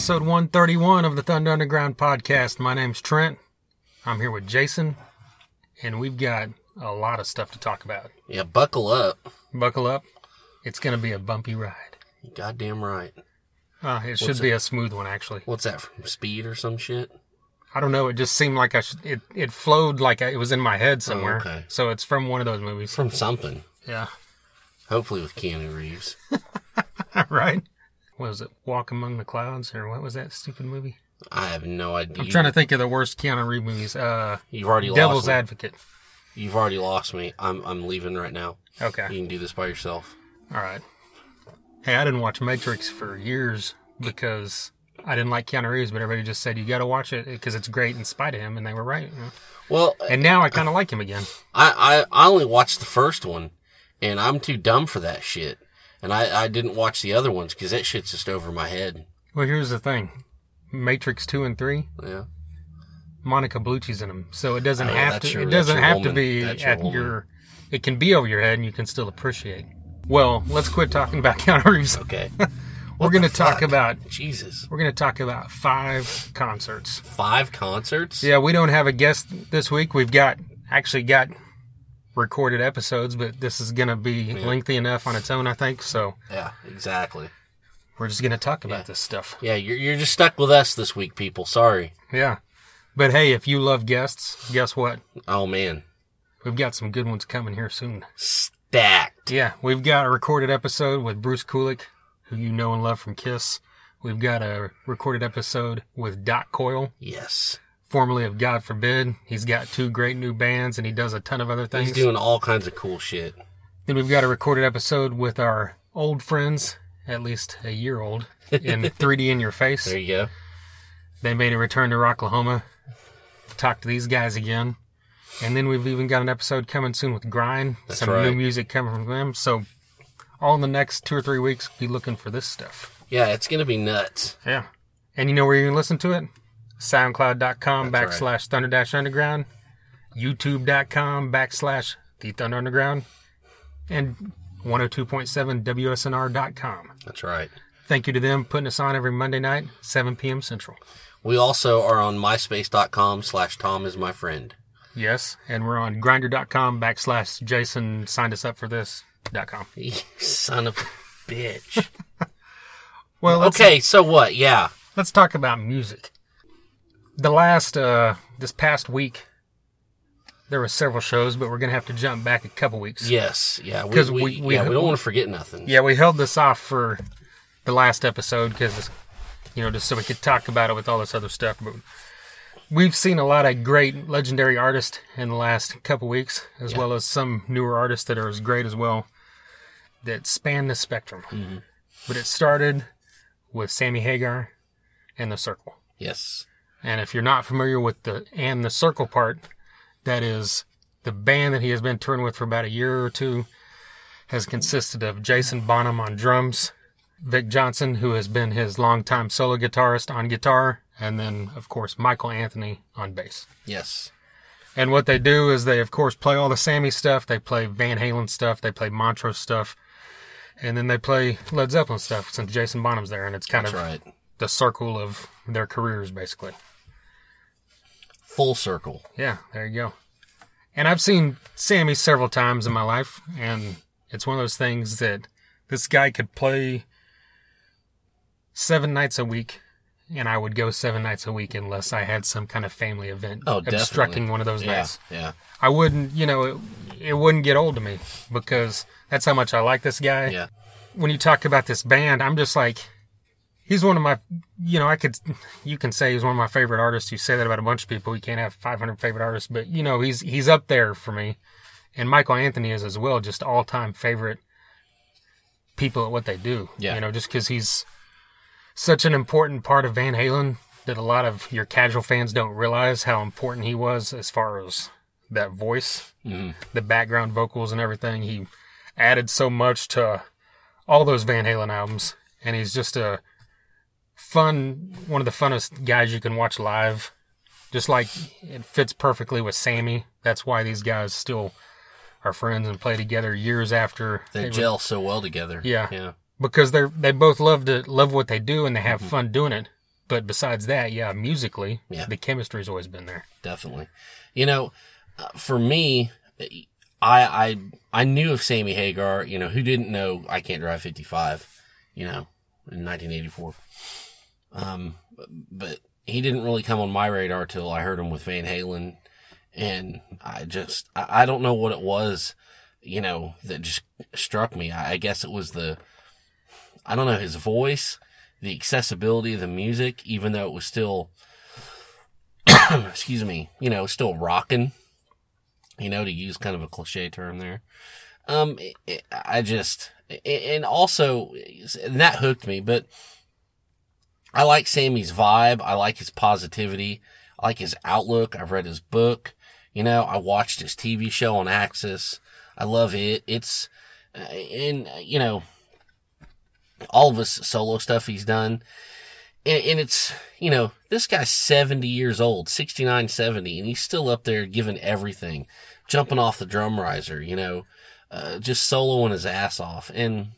episode 131 of the Thunder Underground podcast. My name's Trent. I'm here with Jason, and we've got a lot of stuff to talk about. Yeah, buckle up. Buckle up. It's going to be a bumpy ride. You goddamn right. Uh, it should be a smooth one, actually. What's that from Speed or some shit? I don't know. It just seemed like I should, it, it flowed like I, it was in my head somewhere. okay. So it's from one of those movies. From something. Yeah. Hopefully with Keanu Reeves. right? What was it? Walk Among the Clouds? Or what was that stupid movie? I have no idea. I'm trying to think of the worst Keanu Reeves movies. Uh, You've already Devil's lost me. Advocate. You've already lost me. I'm I'm leaving right now. Okay. You can do this by yourself. All right. Hey, I didn't watch Matrix for years because I didn't like Keanu Reeves, but everybody just said you got to watch it because it's great in spite of him, and they were right. you know. Well, And now I kind of like him again. I, I I only watched the first one, and I'm too dumb for that shit. And I, I didn't watch the other ones because that shit's just over my head. Well, here's the thing: Matrix two and three, Yeah. Monica Bellucci's in them, so it doesn't Oh, have to. your- it doesn't have to be your at woman. your. It can be over your head, and you can still appreciate. Well, let's quit talking about Keanu Reeves. Okay. We're going to talk about. Jesus. We're going to talk about five concerts. Five concerts? Yeah, we don't have a guest this week. We've got actually got recorded episodes, but this is going to be lengthy enough on its own, I think. So Yeah, exactly. we're just going to talk about Yeah. this stuff. Yeah, you're you're just stuck with us this week, people. Sorry. Yeah. But hey, if you love guests, guess what? Oh man. We've got some good ones coming here soon. Stacked. Yeah, we've got a recorded episode with Bruce Kulick, who you know and love from Kiss. We've got a recorded episode with Doc Coyle, Yes. Formerly of God Forbid. He's got two great new bands and he does a ton of other things. He's doing all kinds of cool shit. Then we've got a recorded episode with our old friends, at least a year old, in 3D in Your Face. There you go. They made a return to Rocklahoma. Talk to these guys again. And then we've even got an episode coming soon with Grind. That's some right. new music coming from them. So all in the next two or three weeks, be looking for this stuff. Yeah, it's gonna be nuts. Yeah. And you know where you can listen to it? SoundCloud.com That's backslash Thunder Dash Underground, YouTube.com backslash The Thunder Underground, and 102.7 WSNR.com. That's right. Thank you to them putting us on every Monday night, 7 p.m. Central. We also are on myspace.com slash Tom is my friend. Yes, and we're on grinder.com backslash Jason signed us up for this.com. You son of a bitch. Well, okay, so what? Yeah. let's talk about music. The last, uh, this past week, there were several shows, but we're going to have to jump back a couple weeks. Yes. Yeah. because we, we- we- yeah, we don't want to forget nothing. Yeah, we held this off for the last episode because, you know, just so we could talk about it with all this other stuff. But we've seen a lot of great legendary artists in the last couple weeks, as well as some newer artists that are as great as well that span the spectrum. But it started with Sammy Hagar and The Circle. Yes. And if you're not familiar with the and the circle part, that is the band that he has been touring with for about a year or two has consisted of Jason Bonham on drums, Vic Johnson, who has been his longtime solo guitarist on guitar, and then of course Michael Anthony on bass. Yes. And what they do is they of course play all the Sammy stuff, they play Van Halen stuff, they play Montrose stuff, and then they play Led Zeppelin stuff since Jason Bonham's there, and it's kind That's of right. the circle of their careers basically. Full circle. Yeah, there you go. And I've seen Sammy several times in my life, and it's one of those things that this guy could play seven nights a week, and I would go seven nights a week unless I had some kind of family event Oh, obstructing one of those Yeah. nights. Yeah. I wouldn't, you know, it, it wouldn't get old to me because that's how much I like this guy Yeah. when you talk about this band, I'm just like, he's one of my, you know, I could, you can say he's one of my favorite artists. You say that about a bunch of people. You can't have 500 favorite artists, but you know, he's he's up there for me. And Michael Anthony is as well, just all time favorite people at what they do. Yeah. You know, just because he's such an important part of Van Halen that a lot of your casual fans don't realize how important he was as far as that voice, Mhm. the background vocals and everything. He added so much to all those Van Halen albums, and he's just a fun, one of the funnest guys you can watch live. Just like it fits perfectly with Sammy. That's why these guys still are friends and play together years after They were- gel so well together. Yeah. Yeah. because they're they both love to love what they do and they have fun doing it. But besides that, yeah, musically, Yeah. the chemistry's always been there. definitely. You know, uh, for me, I I I knew of Sammy Hagar. You know, who didn't know I Can't Drive 55? You know, in 1984. Um, but he didn't really come on my radar till I heard him with Van Halen, and I just I, I don't know what it was, you know, that just struck me. I, I guess it was the I don't know his voice, the accessibility of the music, even though it was still excuse me, you know, still rocking, you know, to use kind of a cliche term there. Um, it, it- I just, and also, and that hooked me, but I like Sammy's vibe. I like his positivity. I like his outlook. I've read his book. You know, I watched his TV show on AXS. I love it. It's, uh, and, uh, you know, all of his solo stuff he's done and, and it's you know this guy's 70 years old 69 70 and he's still up there giving everything jumping off the drum riser you know uh, just soloing his ass off and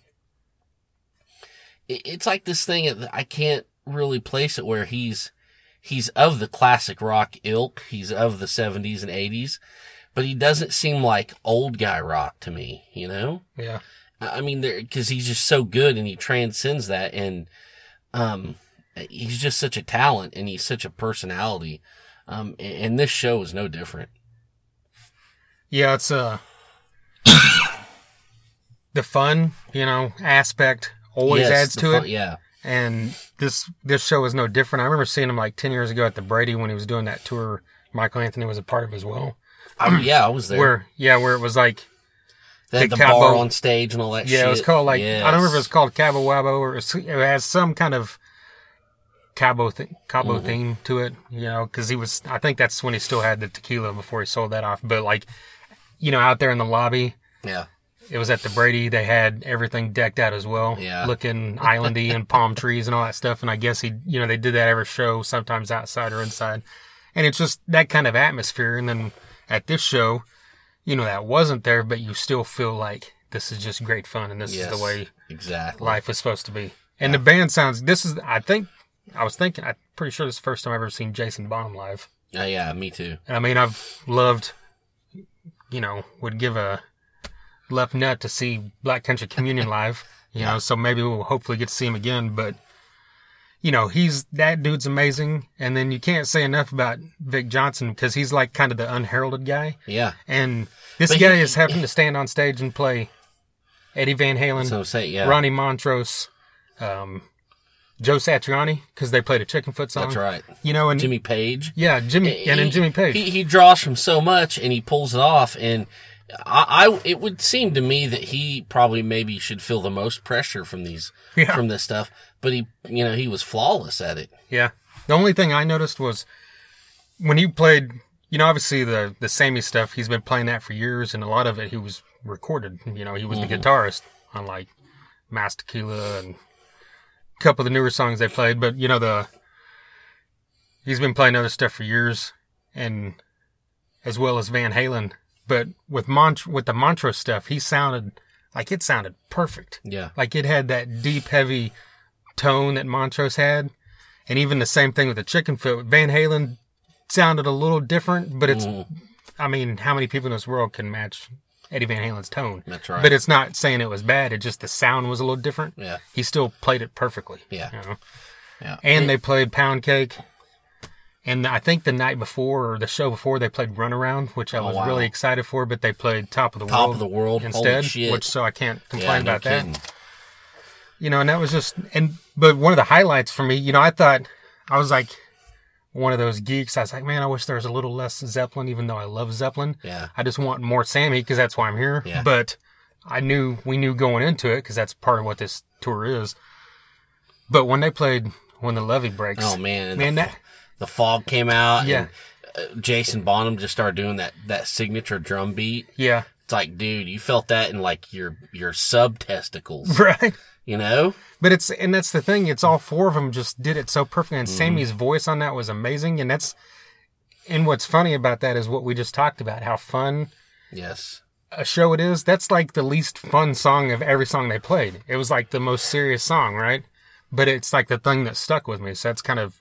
it, it's like this thing that i can't really place it where he's he's of the classic rock ilk he's of the 70s and 80s but he doesn't seem like old guy rock to me you know Yeah. I mean, because he's just so good and he transcends that, and um, he's just such a talent and he's such a personality. Um, and, and this show is no different. Yeah, it's uh the fun, you know, aspect always Yes, adds to fun- it. Yeah, And this this show is no different. I remember seeing him like ten years ago at the Brady when he was doing that tour. Michael Anthony was a part of as well. I, yeah, I was there. Where yeah, where it was like they had the the bar on stage and all that. yeah, shit. it was called like I don't remember if it was called Cabo Wabo or it it has some kind of Cabo th- Cabo Mm-hmm. theme to it. You know, because he was I think that's when he still had the tequila before he sold that off. But like, you know, out there in the lobby, Yeah, It was at the Brady. They had everything decked out as well. Yeah. Looking islandy and palm trees and all that stuff. And I guess he, you know, they did that every show, sometimes outside or inside. And it's just that kind of atmosphere. And then at this show, you know, that wasn't there, but you still feel like this is just great fun and this yes, is the way exactly. life is supposed to be. And the band sounds, this is, I think, I was thinking, I'm pretty sure this is the first time I've ever seen Jason Bonham live. Uh, yeah, me too. And I mean, I've loved, you know, would give a left nut to see Black Country Communion live, you know, so maybe we'll hopefully get to see him again. But, you know, he's, that dude's amazing. And then you can't say enough about Vic Johnson because he's like kind of the unheralded guy. Yeah, And this But guy he- is having to stand on stage and play Eddie Van Halen, so say yeah. Ronnie Montrose, um, Joe Satriani, because they played a Chickenfoot song. That's right. You know, and Jimmy Page. yeah, Jimmy, and then He- Jimmy Page. He, he draws from so much and he pulls it off. And I, I, it would seem to me that he probably maybe should feel the most pressure from these, Yeah. from this stuff. But he, you know, he was flawless at it. Yeah. The only thing I noticed was when he played, you know, obviously the the Sammy stuff, he's been playing that for years, and a lot of it he was recorded. You know, he was the mm-hmm. guitarist on like Mas Tequila and a couple of the newer songs they played. But you know, the he's been playing other stuff for years, and as well as Van Halen. But with Mont with the Montrose stuff, he sounded like it sounded perfect. Yeah. Like it had that deep, heavy tone that Montrose had. And even the same thing with the Chickenfoot. Van Halen sounded a little different, but it's, mm-hmm. I mean, how many people in this world can match Eddie Van Halen's tone? That's right. But it's not saying it was bad. It just the sound was a little different. Yeah. He still played it perfectly. Yeah. you know? Yeah. And they played Pound Cake. And I think the night before or the show before they played Runaround, which I oh, was Oh, wow. really excited for, but they played Top of the Top World of the World. Instead, which so I can't yeah, complain no about that kidding. you know, and that was just and but one of the highlights for me, you know, I thought I was like one of those geeks. I was like, man, I wish there was a little less Zeppelin, even though I love Zeppelin. Yeah. I just want more Sammy because that's why I'm here. Yeah. But I knew we knew going into it because that's part of what this tour is. But when they played when the levee breaks, Oh man. man, that the fog came out. Yeah. And, uh, Jason Bonham just started doing that, that signature drum beat. yeah, It's like, dude, you felt that in like your, your sub testicles, right. you know? But it's and that's the thing. It's all four of them just did it so perfectly, and Mm-hmm. Sammy's voice on that was amazing. And that's and what's funny about that is what we just talked about: how fun Yes. a show it is, that's like the least fun song of every song they played. It was like the most serious song, right? But it's like the thing that stuck with me. So that's kind of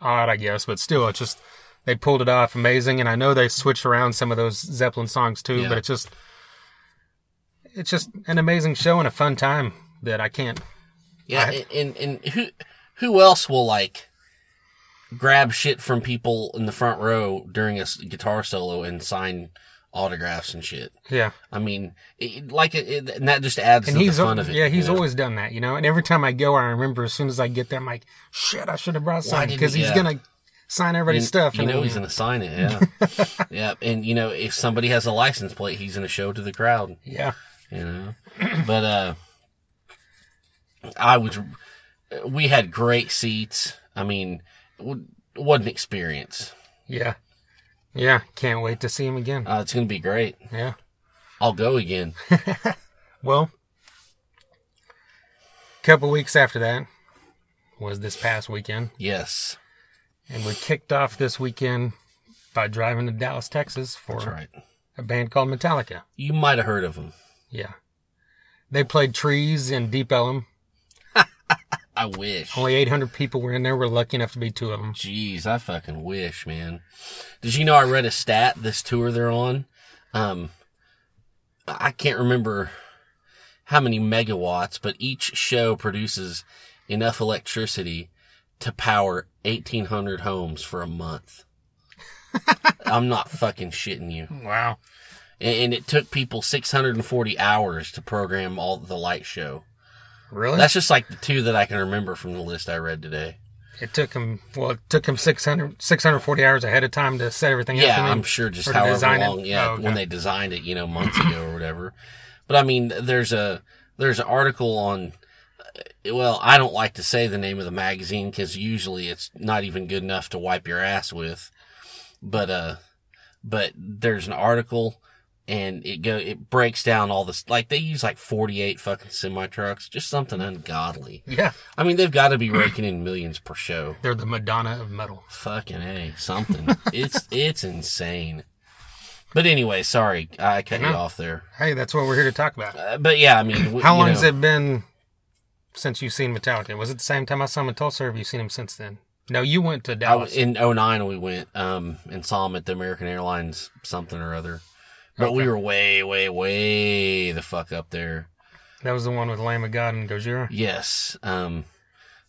odd, I guess. But still, it's just they pulled it off amazing. And I know they switched around some of those Zeppelin songs too. Yeah. But it's just it's just an amazing show and a fun time that I can't. Yeah, I- and, and and who who else will like grab shit from people in the front row during a guitar solo and sign autographs and shit? Yeah, I mean, it, like it, it, and that just adds and to he's the fun of it. yeah he's you know? always done that, you know. And every time I go, I remember as soon as I get there, I'm like, shit, I should have brought something because he- he's yeah. gonna sign everybody's You- stuff. You and know then- he's gonna sign it, yeah, yeah. And you know if somebody has a license plate, he's gonna show to the crowd. yeah, you know. But uh, I was, we had great seats. I mean, what an experience. yeah, yeah. Can't wait to see him again. Uh, it's gonna be great. Yeah. I'll go again. Well, a couple weeks after that was this past weekend, Yes, and we kicked off this weekend by driving to Dallas, Texas for that's right. a band called Metallica. You might have heard of them. Yeah. They played Trees in Deep Ellum. I wish. Only 800 people were in there. We're lucky enough to be two of them. Jeez, I fucking wish, man. Did you know I read a stat this tour they're on? Um, I can't remember how many megawatts, but each show produces enough electricity to power 1800 homes for a month. I'm not fucking shitting you. Wow. And, and it took people 640 hours to program all the light show. Really? That's just like the two that I can remember from the list I read today. it took him, well, it took him 600, 640 hours ahead of time to set everything up. Yeah. I'm sure just however design it? long, yeah, Oh, okay. when they designed it, you know, months ago or whatever. But I mean, there's a there's an article on. uh, Well, I don't like to say the name of the magazine because usually it's not even good enough to wipe your ass with. But uh, but there's an article and it go it breaks down all this like they use like 48 fucking semi trucks, just something ungodly. Yeah. I mean, they've got to be raking in millions per show. They're the Madonna of metal. Fucking a something. it's it's insane. But anyway, sorry I cut you off there. Hey, that's what we're here to talk about. Uh, but yeah, I mean, How long know, has it been since you've seen Metallica? Was it the same time I saw him in Tulsa, or have you seen him since then? No, you went to Dallas. w- in 09 we went um and saw him at the American Airlines something or other. But we were way, way, way the fuck up there. that was the one with Lamb of God and Gojira. Yes. Um,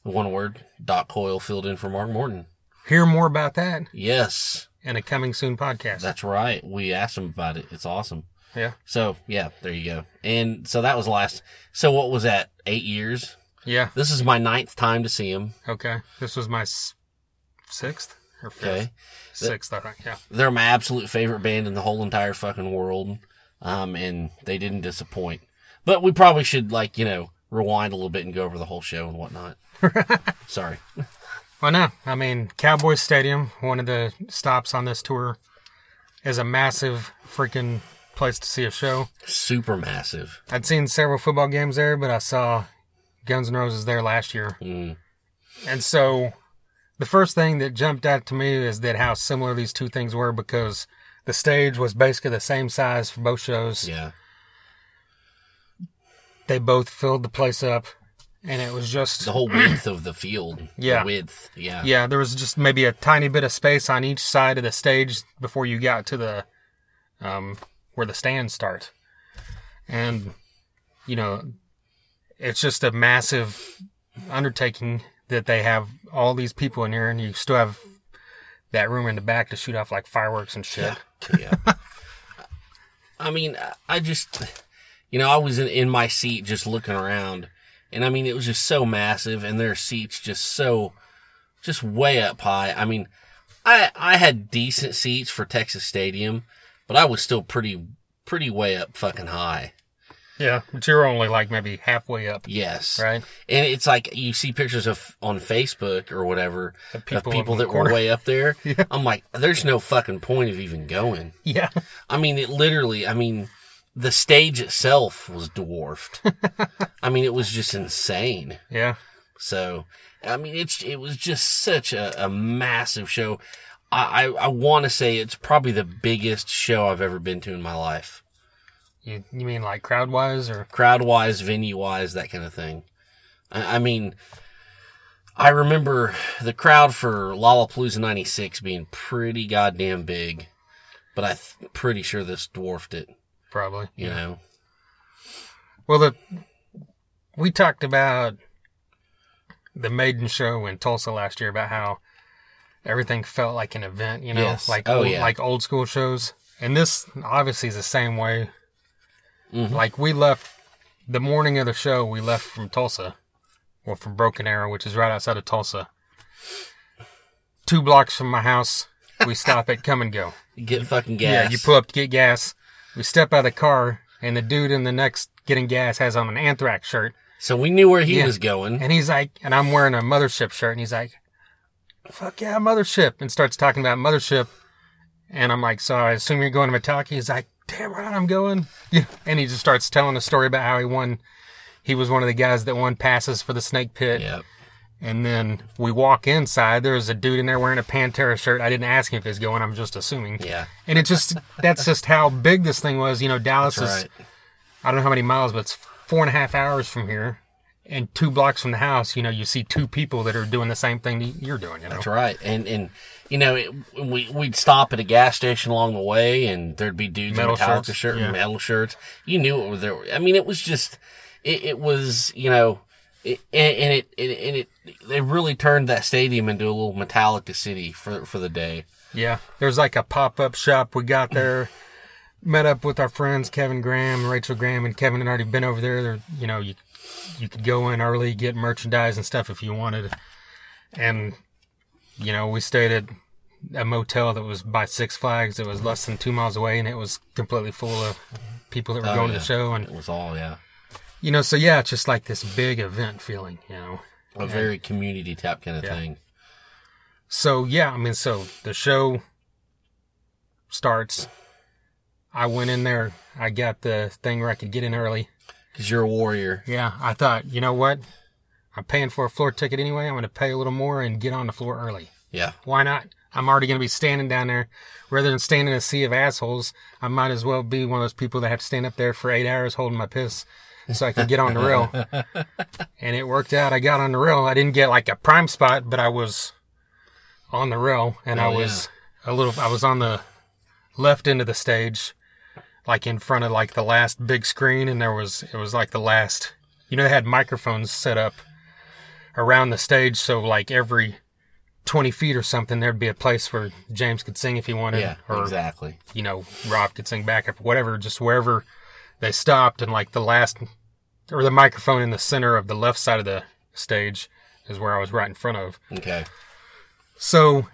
one word. Doc Coyle filled in for Mark Morton. Hear more about that Yes, in a coming soon podcast. that's right. We asked him about it. It's awesome. yeah. So yeah, there you go. And so that was last. So what was that? Eight years. Yeah. This is my ninth time to see him. Okay. This was my s- sixth or fifth. Okay. Sixth, I think. Yeah. They're my absolute favorite band in the whole entire fucking world. Um, and they didn't disappoint. But we probably should like, you know, rewind a little bit and go over the whole show and whatnot. Sorry. Well, no. I mean, Cowboys Stadium, one of the stops on this tour, is a massive freaking place to see a show. Super massive. I'd seen several football games there, but I saw Guns N' Roses there last year. Mm. And so the first thing that jumped out to me is that how similar these two things were because the stage was basically the same size for both shows. Yeah. They both filled the place up, and it was just The whole width of the field. Yeah. The width. Yeah. yeah, there was just maybe a tiny bit of space on each side of the stage before you got to the um, where the stands start, and you know, it's just a massive undertaking that they have all these people in here, and you still have that room in the back to shoot off like fireworks and shit. Yeah. I mean, I- I just, you know, I was in, in my seat just looking around, and I mean, it was just so massive, and their seats just so, just way up high. I mean, I I had decent seats for Texas Stadium, but I was still pretty pretty way up fucking high. Yeah, but you're only like maybe halfway up, Yes, right? and it's like you see pictures of on Facebook or whatever Of of people people, that were way up there. Yeah. I'm like, there's no fucking point of even going. Yeah, I mean, it literally, I mean, the stage itself was dwarfed. I mean, it was just insane. yeah, So, I mean, it's, it was just such a, a massive show. I, I, I want to say it's probably the biggest show I've ever been to in my life. You, you mean like crowd wise or? crowd wise, venue wise, that kind of thing. I, I mean, I remember the crowd for Lollapalooza 96 being pretty goddamn big, but I'm th- pretty sure this dwarfed it, Probably. you know? Well, the we talked about the Maiden show in Tulsa last year about how everything felt like an event, you know, Yes. like Oh, old, yeah. like old school shows. And this obviously is the same way. Mhm. Like we left the morning of the show, we left from Tulsa, well, from Broken Arrow, which is right outside of Tulsa. Two blocks from my house, we stop at Kum & Go. Get fucking gas. Yeah, you pull up to get gas. We step out of the car, and the dude in the next getting gas has on an Anthrax shirt. so we knew where he Yeah. was going. And he's like, and I'm wearing a Mothership shirt, and he's like, fuck yeah, Mothership, and starts talking about Mothership. And I'm like, so I assume you're going to Metallica? He's like, damn right, I'm going. Yeah. And he just starts telling a story about how he won. He was one of the guys that won passes for the Snake Pit. Yep. And then we walk inside. There's a dude in there wearing a Pantera shirt. I didn't ask him if he's going. I'm just assuming. Yeah. And it just, that's just how big this thing was. You know, Dallas That's is, right. I don't know how many miles, but it's four and a half hours from here. And two blocks from the house, you know, you see two people that are doing the same thing that you're doing, you know? That's right. And, and, you know, it, we, we'd stop at a gas station along the way and there'd be dudes Metal in Metallica shirts, shirt yeah. and metal shirts. You knew it was there. I mean, it was just, it, it was, you know, it, and, it, and it, they really turned that stadium into a little Metallica city for, for the day. Yeah. There's like a pop up shop. We got there, met up with our friends, Kevin Graham, Rachel Graham, and Kevin had already been over there. There, you know, you, you could go in early, get merchandise and stuff if you wanted. And, you know, we stayed at a motel that was by Six Flags. It was less than two miles away, and it was completely full of people that were Oh, going to the show. And It was all, yeah, You know, so yeah, it's just like this big event feeling, you know. a very community type kind of Yeah. thing. So yeah, I mean, so the show starts. I went in there. I got the thing where I could get in early. Cause you're a warrior. Yeah, I thought, you know what? I'm paying for a floor ticket anyway. I'm going to pay a little more and get on the floor early. Yeah. Why not? I'm already going to be standing down there. Rather than standing in a sea of assholes, I might as well be one of those people that have to stand up there for eight hours holding my piss so I can get on the rail. and it worked out. I got on the rail. I didn't get like a prime spot, but I was on the rail and oh, I Oh, was a little, I was on the left end of the stage, like in front of like the last big screen. And there was, it was like the last, you know, they had microphones set up around the stage. So like every 20 feet or something, there'd be a place where James could sing if he wanted, Yeah. or exactly. you know, Rob could sing backup, whatever, just wherever they stopped, and like the last, or the microphone in the center of the left side of the stage is where I was right in front of. Okay. So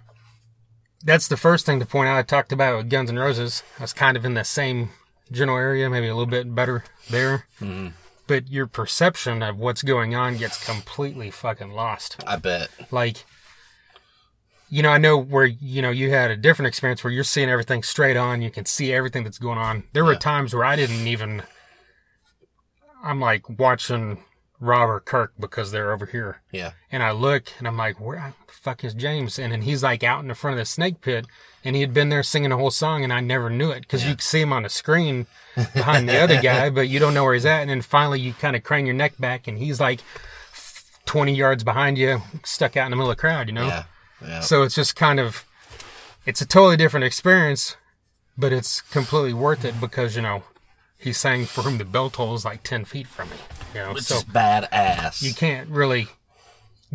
that's the first thing to point out. I talked about with Guns N' Roses. I was kind of in the same general area, maybe a little bit better there. Mm-hmm. But your perception of what's going on gets completely fucking lost. I bet. Like, you know, I know where, you know, you had a different experience where you're seeing everything straight on. You can see everything that's going on. There were Yeah. times where I didn't even, I'm like watching Rob or Kirk because they're over here. Yeah. And I look and I'm like, where the fuck is James? And then he's like out in the front of the snake pit and he had been there singing a whole song and I never knew it because you can see him on the screen behind the other guy, but you don't know where he's at. And then finally you kind of crane your neck back and he's like 20 yards behind you, stuck out in the middle of the crowd, you know? Yeah. Yeah. So it's just kind of, it's a totally different experience, but it's completely worth it because, you know, he sang For Whom the Bell Tolls like 10 feet from me, you know? Which so is badass. you can't really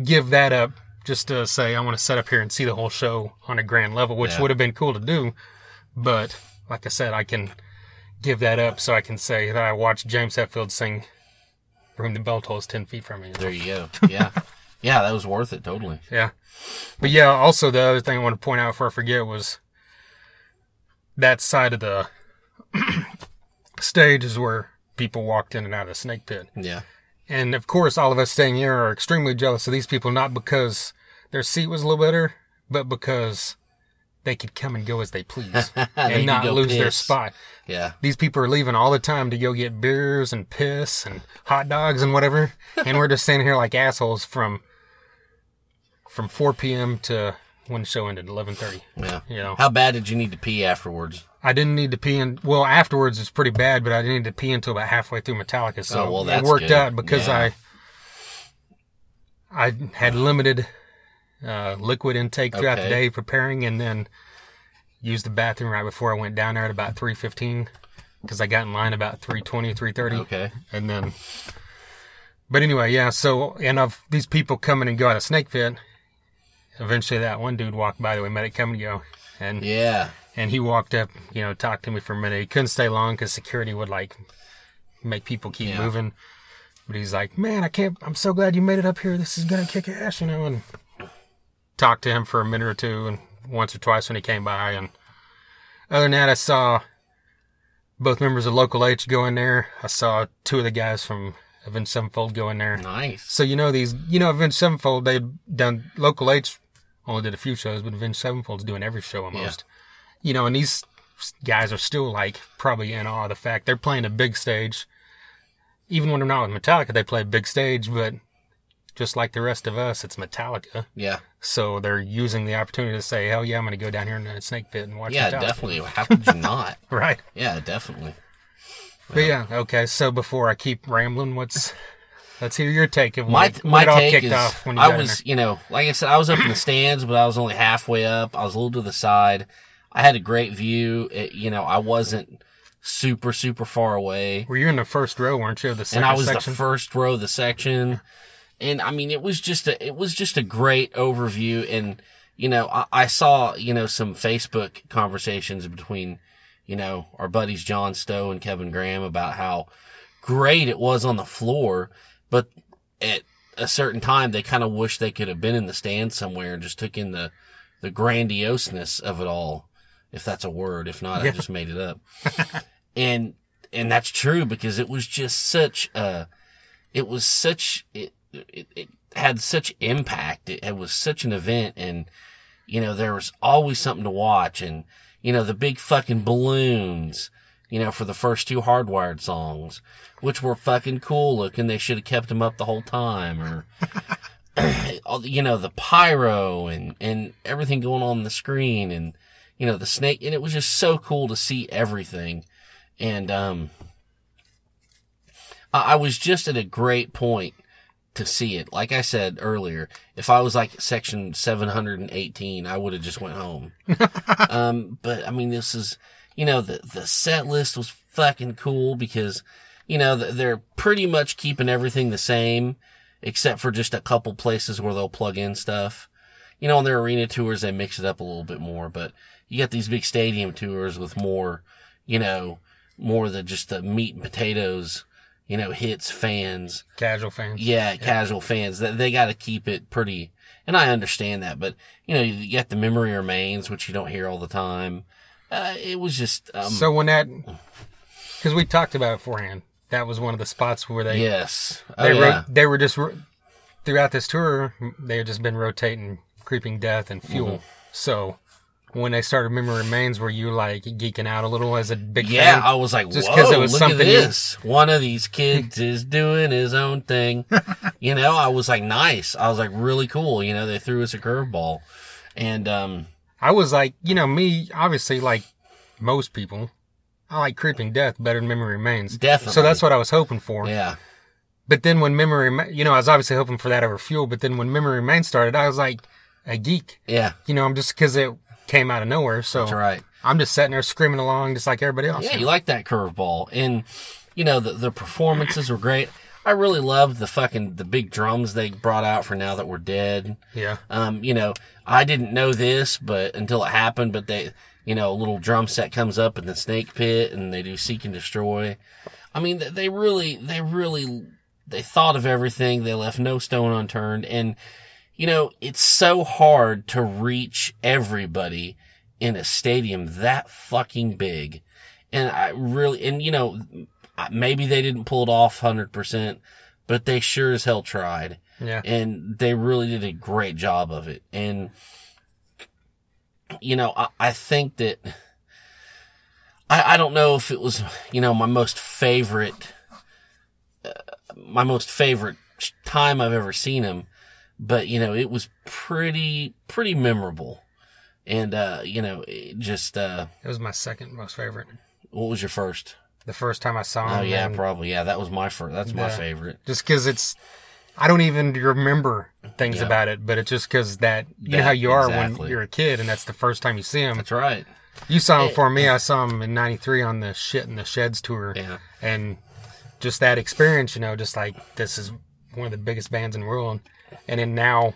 give that up just to say I want to set up here and see the whole show on a grand level, which Yeah. would have been cool to do. But like I said, I can give that up so I can say that I watched James Hetfield sing "For Whom the Bell Tolls" ten feet from me. you know? There you go. Yeah. yeah, that was worth it totally. Yeah, but yeah. Also, the other thing I want to point out before I forget was that side of the stage is where people walked in and out of the snake pit. Yeah. And of course, all of us staying here are extremely jealous of these people, not because their seat was a little better, but because they could come and go as they please and not lose their spot. Yeah. These people are leaving all the time to go get beers and piss and hot dogs and whatever, and we're just standing here like assholes from from 4 p.m. to when the show ended, 11:30. Yeah. You know, How bad did you need to pee afterwards? I didn't need to pee in. Well, afterwards it's pretty bad, but I didn't need to pee until about halfway through Metallica. So Oh, well, it worked good. out because Yeah. I I had limited uh, liquid intake throughout the day preparing, and then used the bathroom right before I went down there at about three fifteen because I got in line about 320, 330. Okay. and then. But anyway, yeah. So and of these people coming and go out of Snake Pit, eventually that one dude walked by that we met at Kum & Go, and Yeah. And he walked up, you know, talked to me for a minute. He couldn't stay long because security would like make people keep Yeah. moving. But he's like, "Man, I can't. I'm so glad you made it up here. This is gonna kick ass," you know. And talked to him for a minute or two, and once or twice when he came by. And other than that, I saw both members of Local H go in there. I saw two of the guys from Avenged Sevenfold go in there. Nice. So you know these, you know, Avenged Sevenfold. They've done Local H only did a few shows, but Avenged Sevenfold's doing every show almost. You know, and these guys are still like probably in awe of the fact they're playing a big stage. Even when they're not with Metallica, they play a big stage, but just like the rest of us, it's Metallica. Yeah. So they're using the opportunity to say, "Hell yeah, I'm going to go down here in the Snake Pit and watch Yeah, Metallica." definitely. How could you not? Right. Yeah, definitely. But yeah, okay. So before I keep rambling, what's let's hear your take of My my take kicked is off when you I was, you know, like I said, I was up in the stands, but I was only halfway up. I was a little to the side. I had a great view. It, you know, I wasn't super super far away. Were you in the first row, weren't you? The second and I was section. the first row of the section. And I mean, it was just a, it was just a great overview. And, you know, I, I saw, you know, some Facebook conversations between, you know, our buddies John Stowe and Kevin Graham about how great it was on the floor, but at a certain time they kind of wish they could have been in the stand somewhere and just took in the, the grandioseness of it all. If that's a word. If not, I just made it up. and, and that's true because it was just such a, it was such, it, it, it had such impact. It, it was such an event and, you know, there was always something to watch and, you know, the big fucking balloons, you know, for the first two hardwired songs, which were fucking cool looking. They should have kept them up the whole time or, you know, the pyro and, and everything going on the screen and, you know, the snake. And it was just so cool to see everything. And, um, I, I was just at a great point to see it. Like I said earlier, if I was like section 718, I would have just went home. um, but I mean, this is, you know, the, the set list was fucking cool because, you know, they're pretty much keeping everything the same except for just a couple places where they'll plug in stuff. You know, on their arena tours, they mix it up a little bit more, but you got these big stadium tours with more, you know, more than just the meat and potatoes, you know, hits fans. casual fans. Yeah, casual fans. They, they got to keep it pretty, and I understand that, but you know, you get the memory remains, which you don't hear all the time. Uh, it was just, um, So when that, because we talked about it beforehand, that was one of the spots where they yes. Oh, they yeah. ro- they were just ro- throughout this tour they had just been rotating creeping death and fuel. Mm-hmm. So when they started memory remains, were you like geeking out a little as a big Yeah, fan? I was like, Just whoa, 'cause it was look at you- this. One of these kids is doing his own thing. you know, I was like, nice. I was like, really cool. You know, they threw us a curveball. And, um, I was like, you know, me obviously like most people, I like creeping death better than memory remains. Definitely. So that's what I was hoping for. yeah. But then when memory, you know, I was obviously hoping for that over fuel. But then when memory remains started, I was like a geek. Yeah. You know, I'm just because it came out of nowhere. So That's right. I'm just sitting there screaming along just like everybody else. Yeah, you like that curveball. And, you know, the, the performances were great. I really loved the fucking, the big drums they brought out for Now That We're Dead. yeah. Um, you know, I didn't know this, but until it happened, but they, you know, a little drum set comes up in the snake pit and they do seek and destroy. I mean, they really, they really, they thought of everything. They left no stone unturned. And, you know, it's so hard to reach everybody in a stadium that fucking big. And I really, and you know, maybe they didn't pull it off 100%, but they sure as hell tried Yeah. and they really did a great job of it. And you know, I, I think that I, I don't know if it was you know my most favorite, uh, my most favorite time I've ever seen him, but you know it was pretty pretty memorable. And, uh, you know, it just, uh, It was my second most favorite. what was your first? The first time I saw him. Oh, yeah, probably. Yeah, that was my first. That's my favorite. just because it's I don't even remember things Yeah. about it, but it's just because that you know how you are when you're a kid and that's the first time you see him. That's right. You saw him for me. I saw him in '93 on the Shit in the Sheds tour, Yeah. and just that experience, you know, just like this is one of the biggest bands in the world, and then now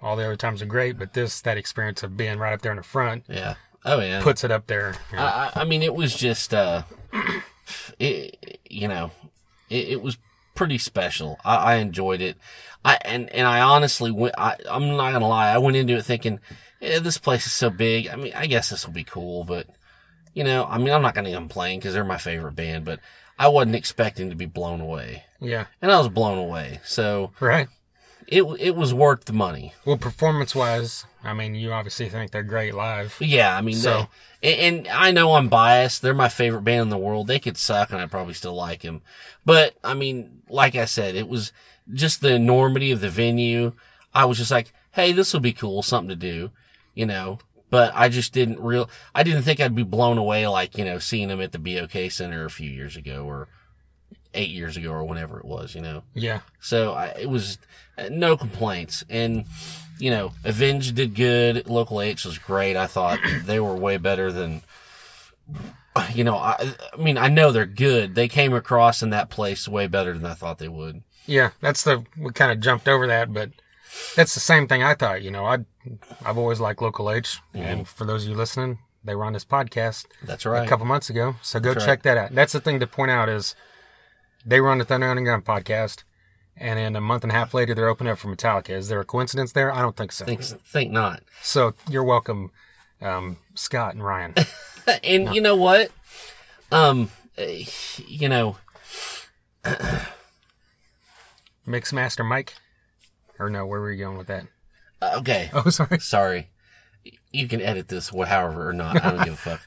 all the other times are great, but this that experience of being right up there in the front Yeah. Oh, yeah. puts it up there. you know. I, I mean, it was just, uh, it, you know, it, it was pretty special. I, I enjoyed it. I, and, and I honestly went, I, I'm not gonna lie, I went into it thinking, yeah, this place is so big. I mean, I guess this will be cool, but, you know, I mean, I'm not gonna complain because they're my favorite band, but I wasn't expecting to be blown away. yeah, And I was blown away. So right. It, it was worth the money. Well, performance wise, I mean, you obviously think they're great live. Yeah, I mean, So- they, and, and I know I'm biased. They're my favorite band in the world. They could suck, and I'd probably still like them. But I mean, like I said, it was just the enormity of the venue. I was just like, hey, this will be cool, something to do, you know. But I just didn't real. I didn't think I'd be blown away like you know seeing them at the BOK Center a few years ago or eight years ago or whenever it was, you know. Yeah, So I, it was uh, no complaints. And, you know, Avenge did good. Local H was great. I thought they were way better than, you know, I, I mean, I know they're good. They came across in that place way better than I thought they would. yeah. That's the we kind of jumped over that, but that's the same thing I thought. You know, I I've always liked Local H, and for those of you listening, they were on this podcast That's right. a couple months ago, so go That's check that out. That's the thing to point out is they were on the Thunder Gun podcast, and then a month and a half later they're opening up for Metallica. Is there a coincidence there? I don't think so. Think, think not. So you're welcome, um, Scott and Ryan. And you know what? Um, you know, Mixmaster Mike, or no? Where were you going with that? uh, okay. Oh, sorry. Sorry. You can edit this, however or not. I don't give a fuck.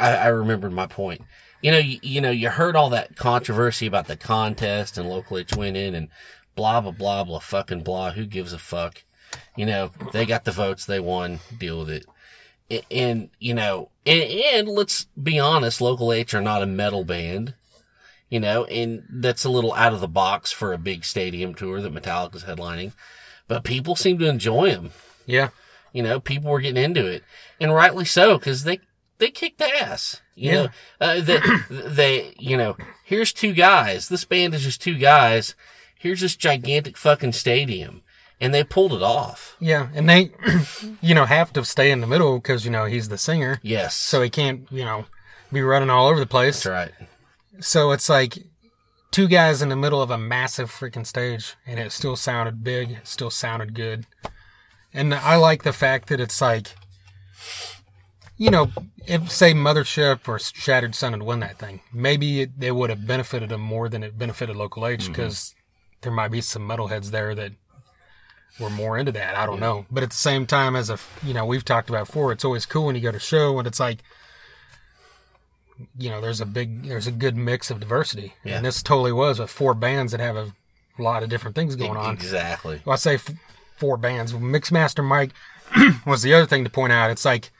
I, I remembered my point. You know, you, you know, you heard all that controversy about the contest and local H winning and blah, blah, blah, blah, fucking blah. Who gives a fuck? You know, they got the votes. They won. Deal with it. And, and you know, and, and let's be honest, local H are not a metal band. You know, and that's a little out of the box for a big stadium tour that Metallica's headlining. But people seem to enjoy them. Yeah, You know, people were getting into it, and rightly so, because they they kicked ass. You Yeah. know, uh, they, they you know, here's two guys. This band is just two guys. Here's this gigantic fucking stadium, and they pulled it off. yeah, and they, you know, have to stay in the middle because you know he's the singer, Yes, so he can't, you know, be running all over the place. that's right. So it's like two guys in the middle of a massive freaking stage, and it still sounded big, still sounded good. And I like the fact that it's like, you know, if say Mothership or Shattered Sun had won that thing, maybe it, it would have benefited them more than it benefited Local H mm-hmm. because there might be some metalheads there that were more into that. I don't know. But at the same time, as a, you know, we've talked about before, it's always cool when you go to a show and it's like, you know, there's a big, there's a good mix of diversity. Yeah. And this totally was with four bands that have a lot of different things going on. Exactly. Well, I say f- four bands. Mixmaster Mike was the other thing to point out. It's like,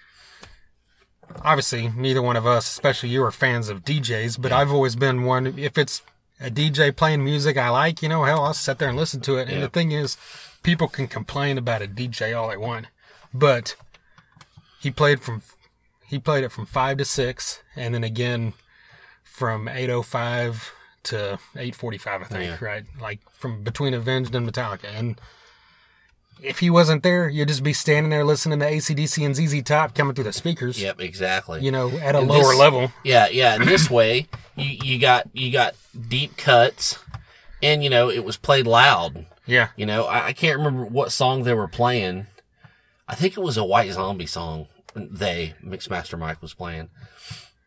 obviously, neither one of us, especially you, are fans of DJs, but I've always been one. If it's a DJ playing music I like, you know, hell, I'll sit there and listen to it. And the thing is, people can complain about a DJ all they want, but he played from he played it from five to six, and then again from eight oh five to eight forty five. I think Yeah. right, like from between Avenged and Metallica, and if he wasn't there, you'd just be standing there listening to ACDC and ZZ Top coming through the speakers. Yep, exactly. You know, at a And lower this- level. Yeah, yeah. And this way, you you got you got deep cuts, and you know it was played loud. Yeah. You know, I, I can't remember what song they were playing. I think it was a White Zombie song. They Mixmaster Mike was playing.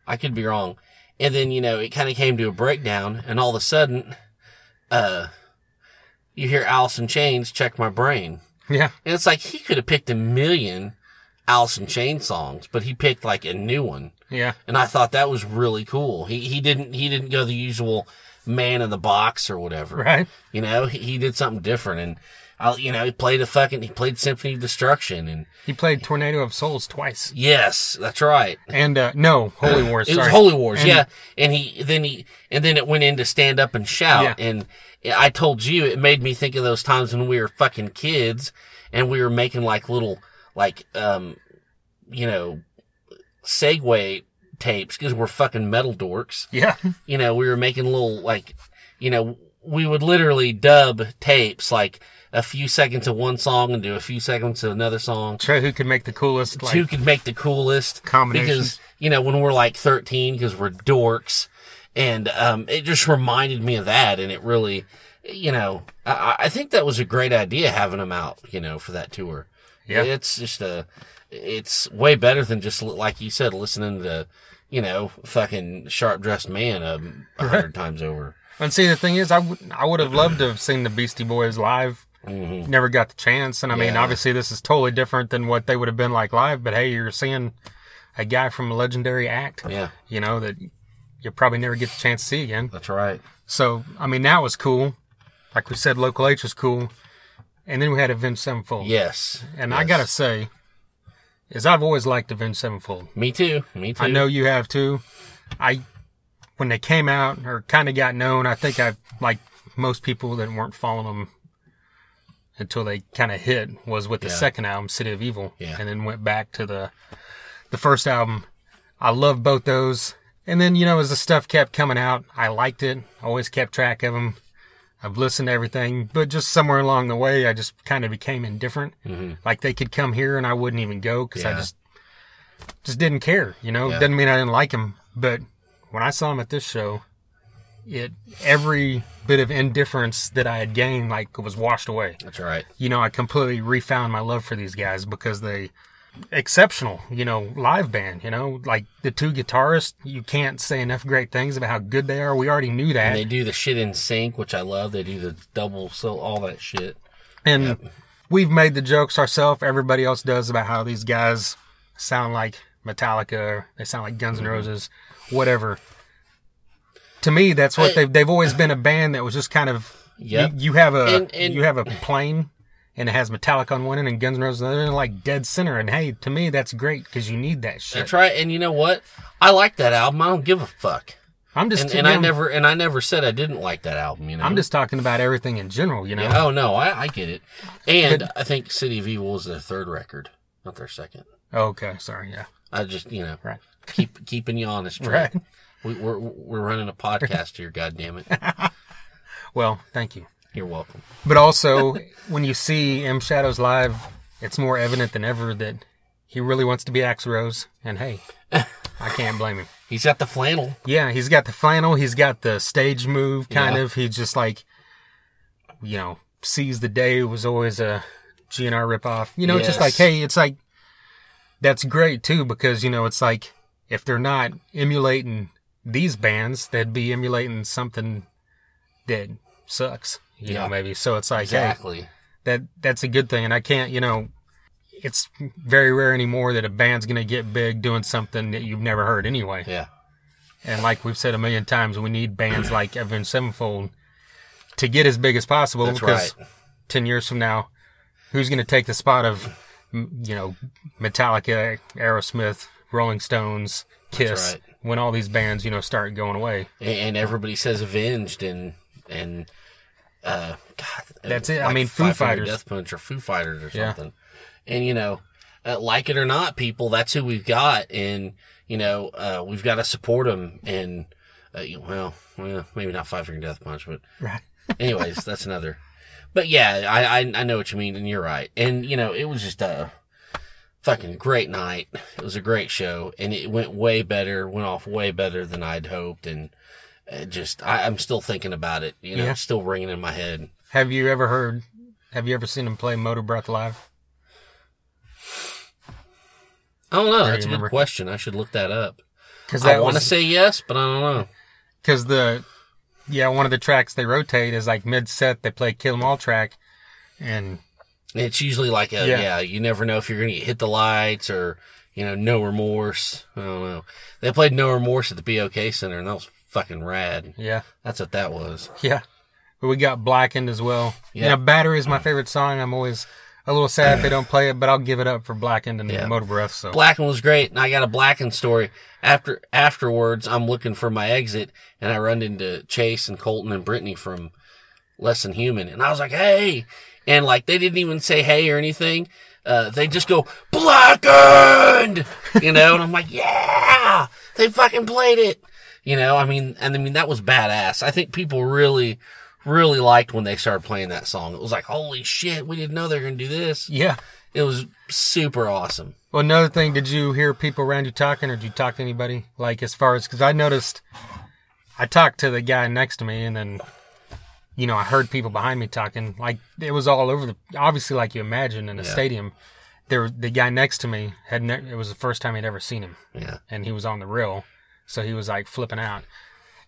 I could be wrong. And then you know it kind of came to a breakdown, and all of a sudden, uh, you hear Alice in Chains "Check My Brain," Yeah. and it's like he could have picked a million Alice in Chains songs, but he picked like a new one Yeah. and I thought that was really cool. He he didn't he didn't go the usual man in the box or whatever. Right. You know, he, he did something different, and I, you know, he played a fucking, he played Symphony of Destruction and He played Tornado of Souls twice. yes, that's right. And, uh, no, Holy Wars. It was Holy Wars, And- yeah. And he then he and then it went into stand up and shout. Yeah. And I told you it made me think of those times when we were fucking kids and we were making like little like um you know segue tapes because we're fucking metal dorks. Yeah. You know, we were making little like you know we would literally dub tapes like a few seconds of one song and do a few seconds of another song Try who could make the coolest, like, who could make the coolest Combination. because you know when we're like 13 because we're dorks and um it just reminded me of that and it really you know I, I think that was a great idea having them out you know for that tour Yeah. it's just a it's way better than just like you said listening to you know fucking sharp dressed man um, a hundred times over And see, the thing is, I would I would have loved to have seen the Beastie Boys live. Mhm. Never got the chance, and I mean, Yeah. obviously, this is totally different than what they would have been like live. But hey, you're seeing a guy from a legendary act, yeah you know, that you'll probably never get the chance to see again. that's right So, I mean, that was cool. Like we said, Local H was cool, and then we had Avenged Sevenfold. yes and I gotta say, is I've always liked Avenged Sevenfold. me too me too I know you have too. I when they came out or kind of got known, I think I like most people that weren't following them until they kind of hit was with the Yeah. second album, City of Evil, Yeah. and then went back to the the first album. I love both those, and then you know as the stuff kept coming out, I liked it. Always kept track of them. I've listened to everything, but just somewhere along the way, I just kind of became indifferent. Mm-hmm. Like they could come here and I wouldn't even go because I just just didn't care. You know, Yeah. doesn't mean I didn't like them, but when I saw him at this show, it every bit of indifference that I had gained like was washed away. that's right You know, I completely refound my love for these guys because they exceptional, you know, live band, you know, like the two guitarists, you can't say enough great things about how good they are. We already knew that. And they do the shit in sync, which I love. They do the double, so all that shit. And we've made the jokes ourselves. Everybody else does about how these guys sound like Metallica. They sound like Guns Mm-hmm. N' Roses, whatever. To me, that's what I- they've they've always been a band that was just kind of Yep. you, you have a And- and- you have a plane and it has Metallica on one end and Guns N' Roses on the other, end, like dead center. And hey, to me, that's great because you need that shit. That's right. And you know what? I like that album. I don't give a fuck. I'm just And, and I never and I never said I didn't like that album. You know. I'm just talking about everything in general. You know, Yeah, oh no, I, I get it. And I think City of Evil is their third record, not their second. okay, sorry, yeah, I just you know right, keep keeping you honest. Trey. right. We, we're we're running a podcast here. God damn it. Well, thank you. You're welcome. But also, when you see M Shadows live, it's more evident than ever that he really wants to be Axl Rose. And hey, I can't blame him. He's got the flannel. Yeah, he's got the flannel, he's got the stage move, kind Yeah. of. He's just like, you know, sees the day was always a GNR ripoff. You know, it's just like, hey, it's like, that's great too, because, you know, it's like, if they're not emulating these bands, they'd be emulating something that sucks. You Yeah. know, maybe. So it's like, hey, Exactly. that that's a good thing and i can't you know it's very rare anymore that a band's going to get big doing something that you've never heard anyway Yeah. and like we've said a million times we need bands like avenged sevenfold to get as big as possible That's because right. 10 years from now who's going to take the spot of you know metallica aerosmith rolling stones kiss right. when all these bands you know start going away And, and everybody says Avenged and and uh, God, That's it. I mean, Foo Fighters. Death Punch, or Foo Fighters, or Yeah. something. And you know, uh, like it or not, people, that's who we've got, and you know, uh, we've got to support them. And uh, you- well, well, maybe not Five Finger Death Punch, but right anyways, that's another. But yeah, I, I I know what you mean, and you're right. And you know, it was just a fucking great night. It was a great show, and it went way better. Went off way better than I'd hoped, and it just I, I'm still thinking about it. You know, Yeah. still ringing in my head. have you ever heard have you ever seen him play Motorbreath live I don't know. That's a good question. I should look that up. because I want to say yes, but I don't know. because the yeah one of the tracks they rotate is like mid set they play kill 'em all track and It's usually like a Yeah. yeah. You never know if you're gonna hit the lights or you know no remorse. I don't know. They played no remorse at the BOK Center, and that was fucking rad. yeah That's what that was. yeah But we got Blackened as well. Yeah. You know, Battery is my uh-huh. favorite song. I'm always a little sad if they don't play it, but I'll give it up for Blackened and Yeah. Motorbreath. So Blacken was great, and I got a Blacken story. After afterwards, I'm looking for my exit, and I run into Chase and Colton and Brittany from Less Than Human, and I was like, "Hey!" And like they didn't even say hey or anything. Uh, they just go blackened, you know, and I'm like, "Yeah, they fucking played it," you know. I mean, and I mean that was badass. I think people really, really liked when they started playing that song. It was like, "Holy shit, we didn't know they were gonna do this." yeah. It was super awesome. Well, another thing, did you hear people around you talking, or did you talk to anybody? Like as far as because I noticed, I talked to the guy next to me, and then, you know, I heard people behind me talking. Like it was all over the. Obviously, like you imagine in a Yeah. stadium, there the guy next to me had. Ne- it was the first time he'd ever seen him, Yeah. and he was on the rail, so he was like flipping out.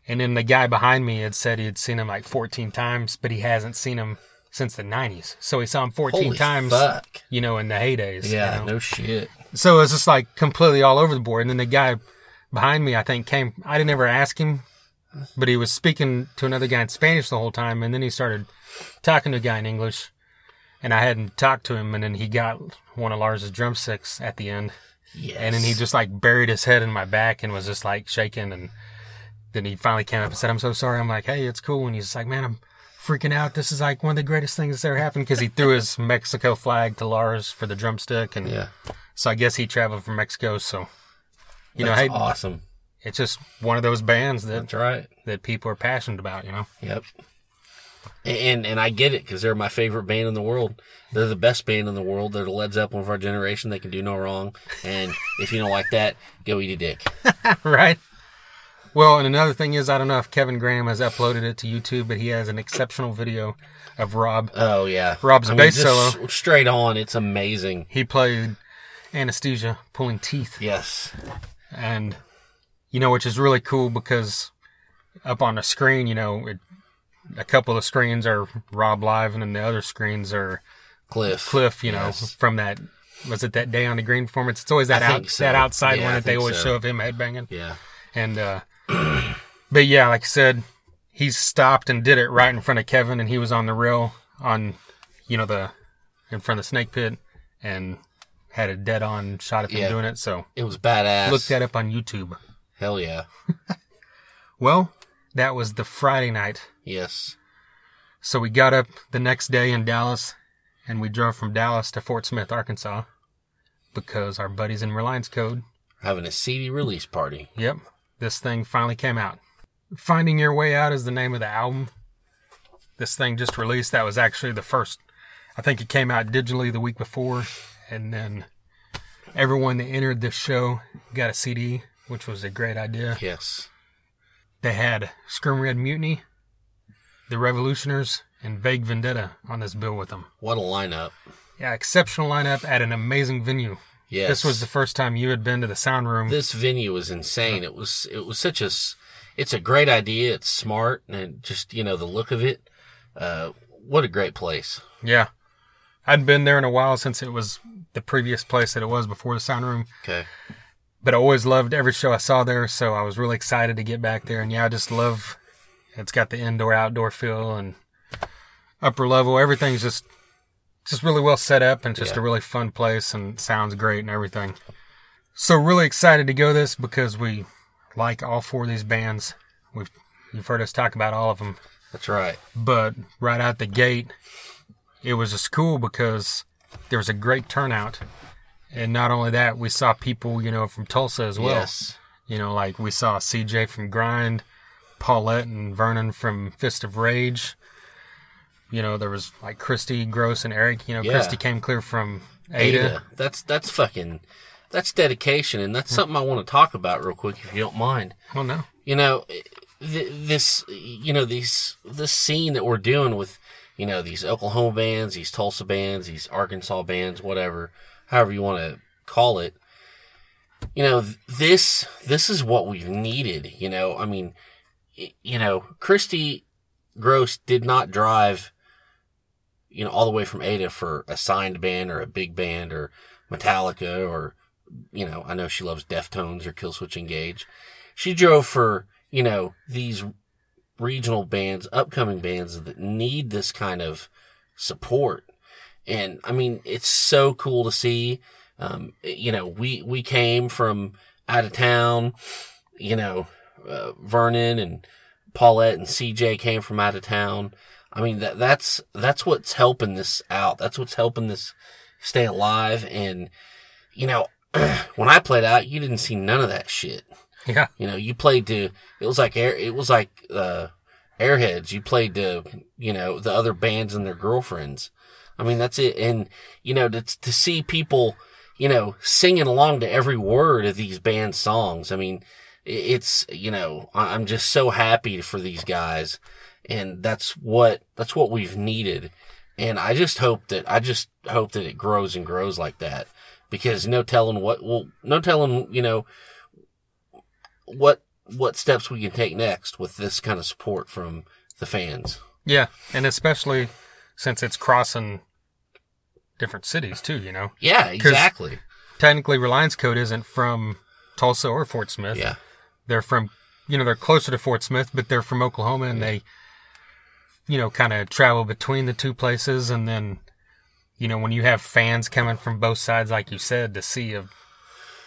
And then the guy behind me had said he had seen him like 14 times, but he hasn't seen him since the 90s. So he saw him 14 Holy times, fuck. you know, in the heydays. you Yeah, know? no shit. So it was just like completely all over the board. And then the guy behind me, I think, came. I didn't ever ask him, but he was speaking to another guy in Spanish the whole time. And then he started talking to a guy in English. And I hadn't talked to him. And then he got one of Lars's drumsticks at the end. Yes. And then he just like buried his head in my back and was just like shaking. And then he finally came up and said, I'm so sorry. I'm like, hey, it's cool. And he's like, man, I'm freaking out. This is like one of the greatest things that's ever happened because he threw his Mexico flag to Lars for the drumstick. And yeah, so I guess he traveled from Mexico. So, you know, hey, awesome. it's just one of those bands that That's right. that people are passionate about. You know, Yep. And and I get it because they're my favorite band in the world. They're the best band in the world. They're the Led Zeppelin of our generation. They can do no wrong. And if you don't like that, go eat a dick. right? Well, and another thing is, I don't know if Kevin Graham has uploaded it to YouTube, but he has an exceptional video of Rob. Oh yeah, Rob's I bass just solo. straight on. It's amazing. He played anesthesia, pulling teeth, Yes. and you know, which is really cool because up on the screen, you know, it, a couple of screens are Rob live, and then the other screens are Cliff. Cliff, you know, Yes. from that was it that day on the green performance? It's always that out, so. that outside Yeah, one that they always so. show of him headbanging. Yeah. And uh but yeah, like I said, he stopped and did it right in front of Kevin and he was on the rail on you know the in front of the snake pit and had a dead on shot of him Yeah. doing it. So It was badass. look that up on YouTube. Hell yeah. Well, that was the Friday night. Yes. So we got up the next day in Dallas and we drove from Dallas to Fort Smith, Arkansas because our buddies in Reliance Code Having a CD release party. Yep. This thing finally came out. Finding Your Way Out is the name of the album. This thing just released. That was actually the first. I think it came out digitally the week before. And then everyone that entered this show got a CD, which was a great idea. Yes. They had Screaming Red Mutiny, The Revolutioners, and Vague Vendetta on this bill with them. What a lineup. Yeah, exceptional lineup at an amazing venue. Yes. This was the first time you had been to the sound room. this venue was insane. It was it was such a it's a great idea. It's smart and just you know the look of it. Uh, what a great place. Yeah. I'd been there in a while since it was the previous place that it was before the sound room, Okay. but I always loved every show I saw there, so I was really excited to get back there. And yeah, I just love it's got the indoor outdoor feel and upper level. Everything's just just really well set up and just Yeah. a really fun place and sounds great and everything. So really excited to go this because we like all four of these bands. We've you've heard us talk about all of them That's right. but right out the gate, it was just cool because there was a great turnout. And not only that, we saw people, you know, from Tulsa as well. Yes. You know, like we saw CJ from Grind, Paulette and Vernon from Fist of Rage. You know, there was like Christy, Gross, and Eric. You know, Yeah. Christy came clear from Ada. Ada. That's that's fucking that's dedication and that's hmm. something I want to talk about real quick if you don't mind. Well, no. you know th- this you know these this scene that we're doing with you know these Oklahoma bands, these Tulsa bands, these Arkansas bands, whatever, however you want to call it. You know th- this this is what we've needed. You know, I mean, you know, Christy Gross did not drive. You know, all the way from Ada for a signed band or a big band or Metallica or, you know, I know she loves Deftones or Killswitch Engage she drove for you know these regional bands, upcoming bands that need this kind of support. And I mean, it's so cool to see. Um, you know, we, we came from out of town, you know, uh, Vernon and Paulette and CJ came from out of town. I mean, that, that's, that's what's helping this out. That's what's helping this stay alive. And, you know, when I played out, you didn't see none of that shit. Yeah. You know, you played to, it was like air, it was like, uh, airheads. You played to, you know, the other bands and their girlfriends. I mean, that's it. And, you know, to, to see people, you know, singing along to every word of these band songs. I mean, it's, you know, I'm just so happy for these guys. And that's what, that's what we've needed. And I just hope that, I just hope that it grows and grows like that because no telling what, well, no telling, you know, what, what steps we can take next with this kind of support from the fans. Yeah. And especially since it's crossing different cities too, you know? Yeah, exactly. Technically, Reliance Code isn't from Tulsa or Fort Smith. Yeah. They're from, you know, they're closer to Fort Smith, but they're from Oklahoma and they, you know, kind of travel between the two places. And then, you know, when you have fans coming from both sides, like you said, to see a,